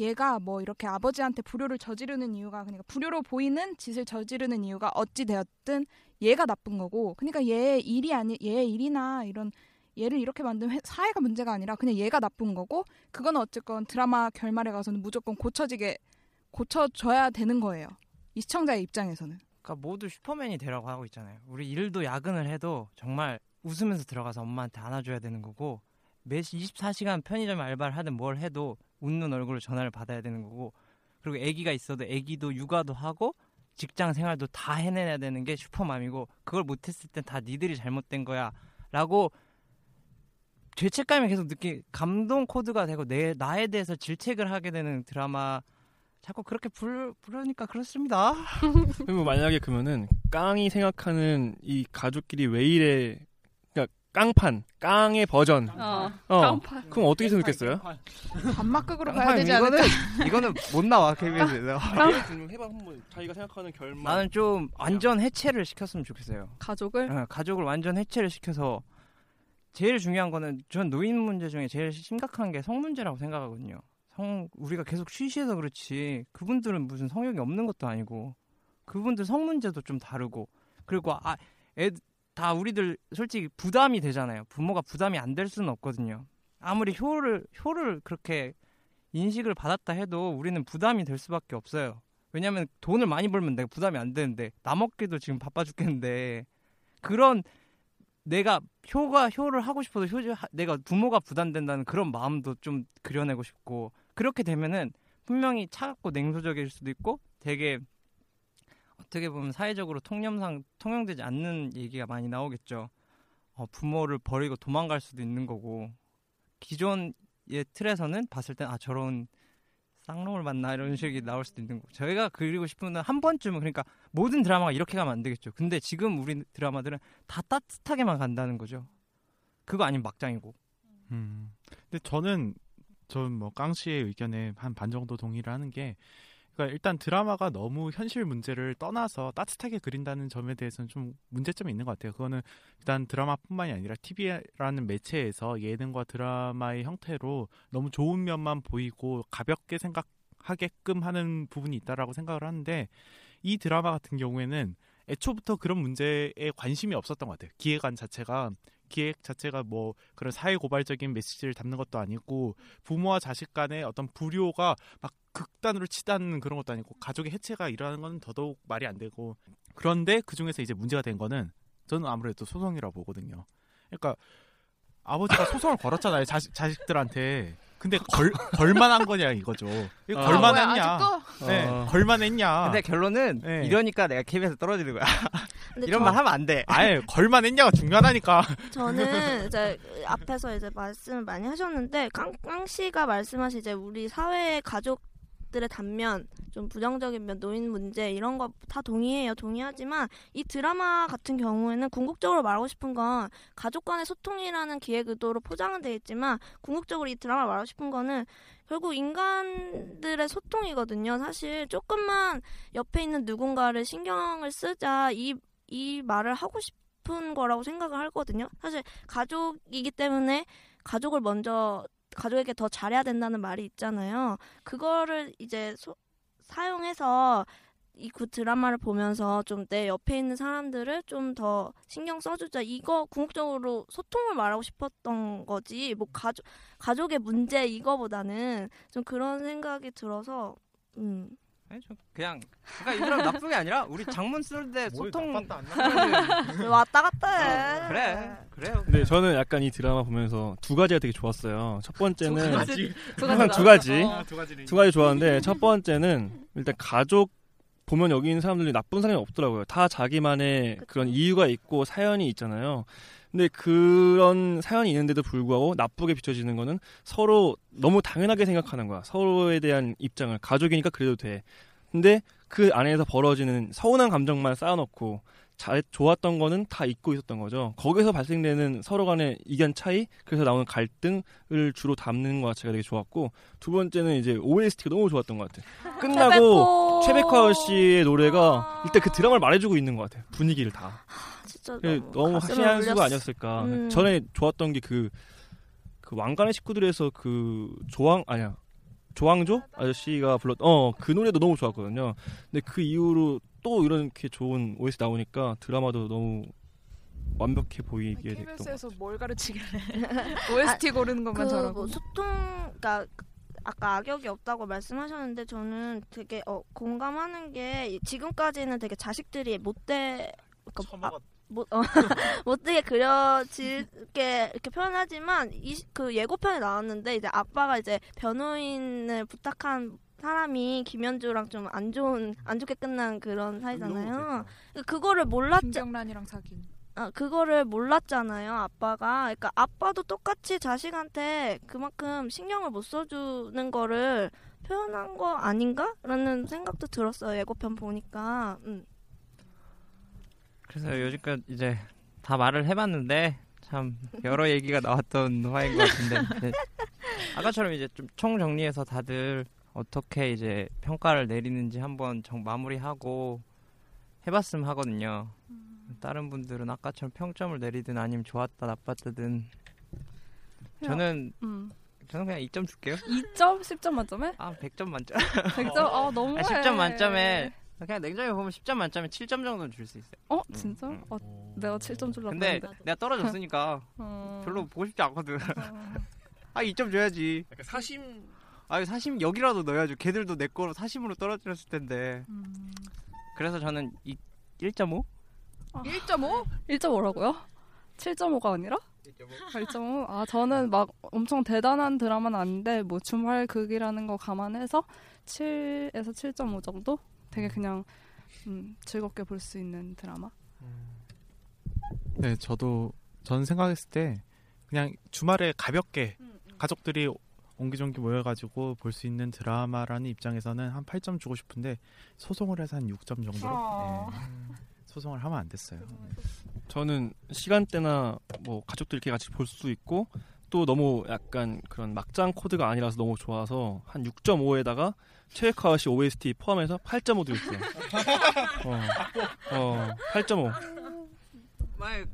얘가 뭐 이렇게 아버지한테 불효를 저지르는 이유가, 그러니까 불효로 보이는 짓을 저지르는 이유가 어찌 되었든 얘가 나쁜 거고, 그러니까 얘의 일이 아니, 얘의 일이나 이런 얘를 이렇게 만든 회- 사회가 문제가 아니라 그냥 얘가 나쁜 거고, 그거는 어쨌건 드라마 결말에 가서는 무조건 고쳐지게, 고쳐져야 되는 거예요. 이 시청자의 입장에서는. 그러니까 모두 슈퍼맨이 되라고 하고 있잖아요. 우리 일도 야근을 해도 정말 웃으면서 들어가서 엄마한테 안아줘야 되는 거고 매 24시간 편의점 알바를 하든 뭘 해도 웃는 얼굴로 전화를 받아야 되는 거고 그리고 아기가 있어도 아기도 육아도 하고 직장 생활도 다 해내야 되는 게 슈퍼맘이고 그걸 못했을 땐 다 니들이 잘못된 거야 라고 죄책감이 계속 느끼 감동 코드가 되고 내 나에 대해서 질책을 하게 되는 드라마 자꾸 그렇게 불 부르니까 그렇습니다. 그리고 만약에 그러면은 깡이 생각하는 이 가족끼리 왜 이래 그러니까 깡판 깡의 버전 어, 어, 깡판. 그럼 어떻게 생각했어요? 반막극으로 가야 되지 이거는 않을까? 이거는 못 나와 KBS에서. 좀 해봐 한번 자기가 생각하는 결말 나는 좀 완전 해체를 시켰으면 좋겠어요. 가족을 어, 가족을 완전 해체를 시켜서 제일 중요한 거는 전 노인 문제 중에 제일 심각한 게 성 문제라고 생각하거든요. 성 우리가 계속 쉬쉬해서 그렇지 그분들은 무슨 성욕이 없는 것도 아니고 그분들 성 문제도 좀 다르고 그리고 아 애 다 우리들 솔직히 부담이 되잖아요. 부모가 부담이 안 될 수는 없거든요. 아무리 효를 효를 그렇게 인식을 받았다 해도 우리는 부담이 될 수밖에 없어요. 왜냐하면 돈을 많이 벌면 내가 부담이 안 되는데 나 먹기도 지금 바빠 죽겠는데 그런 내가 효가 효를 하고 싶어도 효 내가 부모가 부담된다는 그런 마음도 좀 그려내고 싶고 그렇게 되면은 분명히 차갑고 냉소적일 수도 있고 되게 어떻게 보면 사회적으로 통념상 통용되지 않는 얘기가 많이 나오겠죠. 어, 부모를 버리고 도망갈 수도 있는 거고 기존의 틀에서는 봤을 땐아 저런 쌍놈을 만나 이런 식이 나올 수도 있는 거고 저희가 그리고 싶은 건 한 번쯤은 그러니까 모든 드라마가 이렇게 가면 안 되겠죠. 근데 지금 우리 드라마들은 다 따뜻하게만 간다는 거죠. 그거 아니면 막장이고. 음. 근데 저는 전뭐깡 씨의 의견에 한 반 정도 동의를 하는 게 그러니까 일단 드라마가 너무 현실 문제를 떠나서 따뜻하게 그린다는 점에 대해서는 좀 문제점이 있는 것 같아요. 그거는 일단 드라마뿐만이 아니라 TV라는 매체에서 예능과 드라마의 형태로 너무 좋은 면만 보이고 가볍게 생각하게끔 하는 부분이 있다라고 생각을 하는데 이 드라마 같은 경우에는 애초부터 그런 문제에 관심이 없었던 것 같아요. 기획안 자체가 기획 자체가 뭐 그런 사회 고발적인 메시지를 담는 것도 아니고 부모와 자식 간의 어떤 불효가 막 극단으로 치닫는 그런 것도 아니고 가족의 해체가 일어나는 건 더더욱 말이 안 되고 그런데 그 중에서 이제 문제가 된 거는 저는 아무래도 소송이라고 보거든요. 그러니까 아버지가 소송을 걸었잖아요 자식 자식들한테. 근데 걸 걸만한 거냐 이거죠. 이거 어. 걸만했냐? 아? 네, 어. 걸만했냐? 근데 결론은 네. 이러니까 내가 KBS에 떨어지는 거야. 이런 저- 말 하면 안 돼. 아예 걸만했냐가 중요하다니까. 저는 이제 앞에서 이제 말씀을 많이 하셨는데 깡, 깡 씨가 말씀하신 이제 우리 사회의 가족 들의 단면 좀 부정적인 면 노인 문제 이런 거 다 동의해요 동의하지만 이 드라마 같은 경우에는 궁극적으로 말하고 싶은 건 가족 간의 소통이라는 기획 의도로 포장은 돼 있지만 궁극적으로 이 드라마 말하고 싶은 거는 결국 인간들의 소통이거든요 사실 조금만 옆에 있는 누군가를 신경을 쓰자 이 이 말을 하고 싶은 거라고 생각을 하거든요. 사실 가족이기 때문에 가족을 먼저 가족에게 더 잘해야 된다는 말이 있잖아요. 그거를 이제 소- 사용해서 이그 드라마를 보면서 좀 내 옆에 있는 사람들을 좀 더 신경 써주자. 이거 궁극적으로 소통을 말하고 싶었던 거지. 뭐 가족 가족의 문제 이거보다는 좀 그런 생각이 들어서 음. 아니, 저 그냥 그러니까 이 사람 나쁜 게 아니라 우리 장문 쓸 때 소통 왔다 갔다 해. 그래 그래요. 근데 저는 약간 이 드라마 보면서 두 가지가 되게 좋았어요. 첫 번째는 두 가지? 두 항상. 두 가지, 어. 두 가지 좋았는데 첫 번째는 일단 가족 보면 여기 있는 사람들이 나쁜 사람이 없더라고요. 다 자기만의 그런 이유가 있고 사연이 있잖아요. 근데 그런 사연이 있는데도 불구하고 나쁘게 비춰지는 거는 서로 너무 당연하게 생각하는 거야. 서로에 대한 입장을 가족이니까 그래도 돼. 근데 그 안에서 벌어지는 서운한 감정만 쌓아놓고 잘 좋았던 거는 다 잊고 있었던 거죠. 거기서 발생되는 서로 간의 의견 차이, 그래서 나오는 갈등을 주로 담는 것 자체가 되게 좋았고 두 번째는 이제 OST가 너무 좋았던 것 같아요. 끝나고 최백화 씨의 노래가 일단 그 드라마를 말해주고 있는 것 같아요. 분위기를 다. 진짜 그 너무 너무 확실한 수가. 아니었을까. 음. 전에 좋았던 게 그 그 왕관의 식구들에서 그 조왕 아니야 조왕조 아저씨가 불렀 어그 노래도 너무 좋았거든요. 근데 그 이후로 또 이렇게 좋은 OS 나오니까 드라마도 너무 완벽해 보이게 됐던 것 같아요. KBS에서 뭘 가르치길래 OST 고르는 것만 그 잘하고 뭐 소통, 그러니까 아까 악역이 없다고 말씀하셨는데 저는 되게 어, 공감하는 게 지금까지는 되게 자식들이 못돼 그러니까 아, 못, 어, 못되게 그려질게 이렇게 표현하지만 이 그 예고편에 나왔는데 이제 아빠가 이제 변호인을 부탁한 사람이 김현주랑 좀 안 좋은 안 좋게 끝난 그런 사이잖아요. 그거를 몰랐죠. 김경란이랑 사귄. 아, 그거를 몰랐잖아요, 아빠가. 그러니까 아빠도 똑같이 자식한테 그만큼 신경을 못 써주는 거를 표현한 거 아닌가? 라는 생각도 들었어요, 예고편 보니까. 음. 그래서 요즘껏 이제 다 말을 해봤는데 참 여러 얘기가 나왔던 화인 것 같은데 네. 아까처럼 이제 좀 총 정리해서 다들 어떻게 이제 평가를 내리는지 한번 정 마무리하고 해봤으면 하거든요. 다른 분들은 아까처럼 평점을 내리든 아니면 좋았다 나빴다든 저는 음. 저는 그냥 2점 줄게요. 2점? 10점 만점에? 아 100점 만점. 100점? 아, 너무해. 아, 10점 만점에 그냥 냉정히 보면 10점 만점에 7점 정도는 줄 수 있어요. 어? 진짜? 어, 내가 7점 줄라 근데 했는데. 내가 떨어졌으니까 어. 별로 보고 싶지 않거든. 아 2점 줘야지. 사심. 아 사심 여기라도 넣어야죠. 걔들도 내 거로 사심으로 떨어졌을 텐데. 음. 그래서 저는 이 1.5? 1.5? 1.5라고요? 7.5가 아니라? 1.5? 아, 저는 막 엄청 대단한 드라마는 아닌데, 뭐 주말극이라는 거 감안해서 7에서 7.5 정도? 되게 그냥, 음, 즐겁게 볼 수 있는 드라마? 네, 저도 전 생각했을 때 그냥 주말에 가볍게 가족들이 옹기종기 모여가지고 볼 수 있는 드라마라는 입장에서는 한 8점 주고 싶은데 소송을 해서 한 6점 정도로 어. 네, 소송을 하면 안 됐어요. 저는 시간대나 뭐 가족들끼리 같이 볼 수 있고 또 너무 약간 그런 막장 코드가 아니라서 너무 좋아서 한 6.5에다가 최백호 씨 OST 포함해서 8.5 드렸어요. 어, 어 8.5. 만약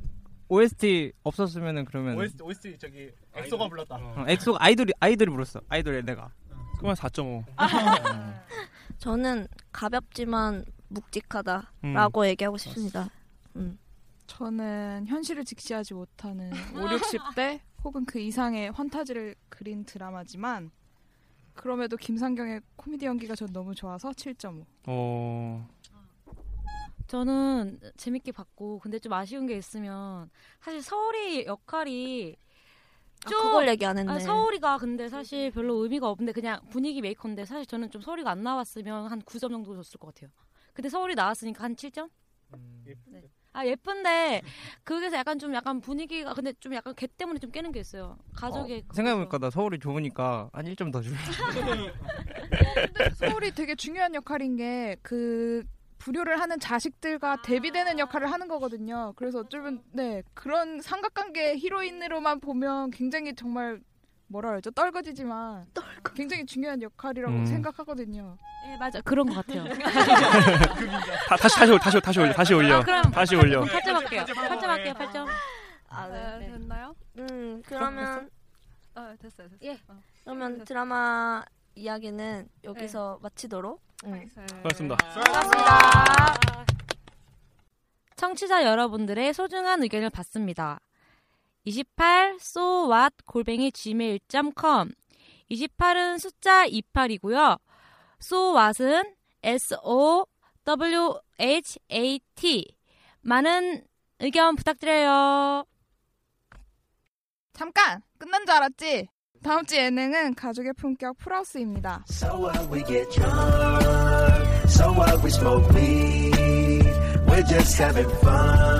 OST 없었으면은 그러면 OST OST 저기 엑소가 불렀다. 어, 엑소 아이돌이 아이돌이 불렀어. 아이돌 내가. 그러면 4.5. 저는 가볍지만 묵직하다라고 음. 얘기하고 싶습니다. 음. 저는 현실을 직시하지 못하는 5, 60대 혹은 그 이상의 환타지를 그린 드라마지만 그럼에도 김상경의 코미디 연기가 전 너무 좋아서 7.5. 어. 저는 재밌게 봤고 근데 좀 아쉬운 게 있으면 사실 서울이 역할이 아, 그걸 얘기 안 했네. 아, 서울이가 근데 사실 별로 의미가 없는데 그냥 분위기 메이커인데 사실 저는 좀 서울이가 안 나왔으면 한 9점 정도 줬을 것 같아요. 근데 서울이 나왔으니까 한 7점? 네. 아 예쁜데 거기서 약간 좀 약간 분위기가 근데 좀 약간 걔 때문에 좀 깨는 게 있어요. 가족의 어, 생각해보니까 나 서울이 좋으니까 한 1점 더 줄래. 서울이 되게 중요한 역할인 게그 불효를 하는 자식들과 대비되는 역할을 하는 거거든요. 그래서 어쩌면 네 그런 삼각관계 히로인으로만 보면 굉장히 정말 뭐라 그러죠 떨거지지만 굉장히 중요한 역할이라고 음. 생각하거든요. 네 맞아 그런 것 같아요. 다, 다시 다시 올- 다시 올- 다시 올려 다시 올려 아, 그럼 다시 올려 8점 할게요. 8점 할게요. 8점. 아, 네, 됐나요? 음, 그러면 아, 됐어요, 됐어요. 예. 그러면 드라마 이야기는 여기서 마치도록. 응. 수고하셨습니다. 수고하셨습니다. 청취자 여러분들의 소중한 의견을 받습니다. 28 so what 골뱅이 gmail.com 28은 숫자 28이고요. so what은 s o w h a t 많은 의견 부탁드려요. 잠깐 끝난 줄 알았지? 다음 주 예능은 가족의 품격 풀하우스입니다. So what we get drunk, so what we smoke weed, we're just having fun,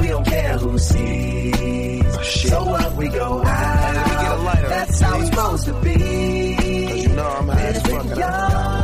we don't care who sees. Oh, so what we go out, that's how it's supposed to be. Cause you know I'm high as fuck.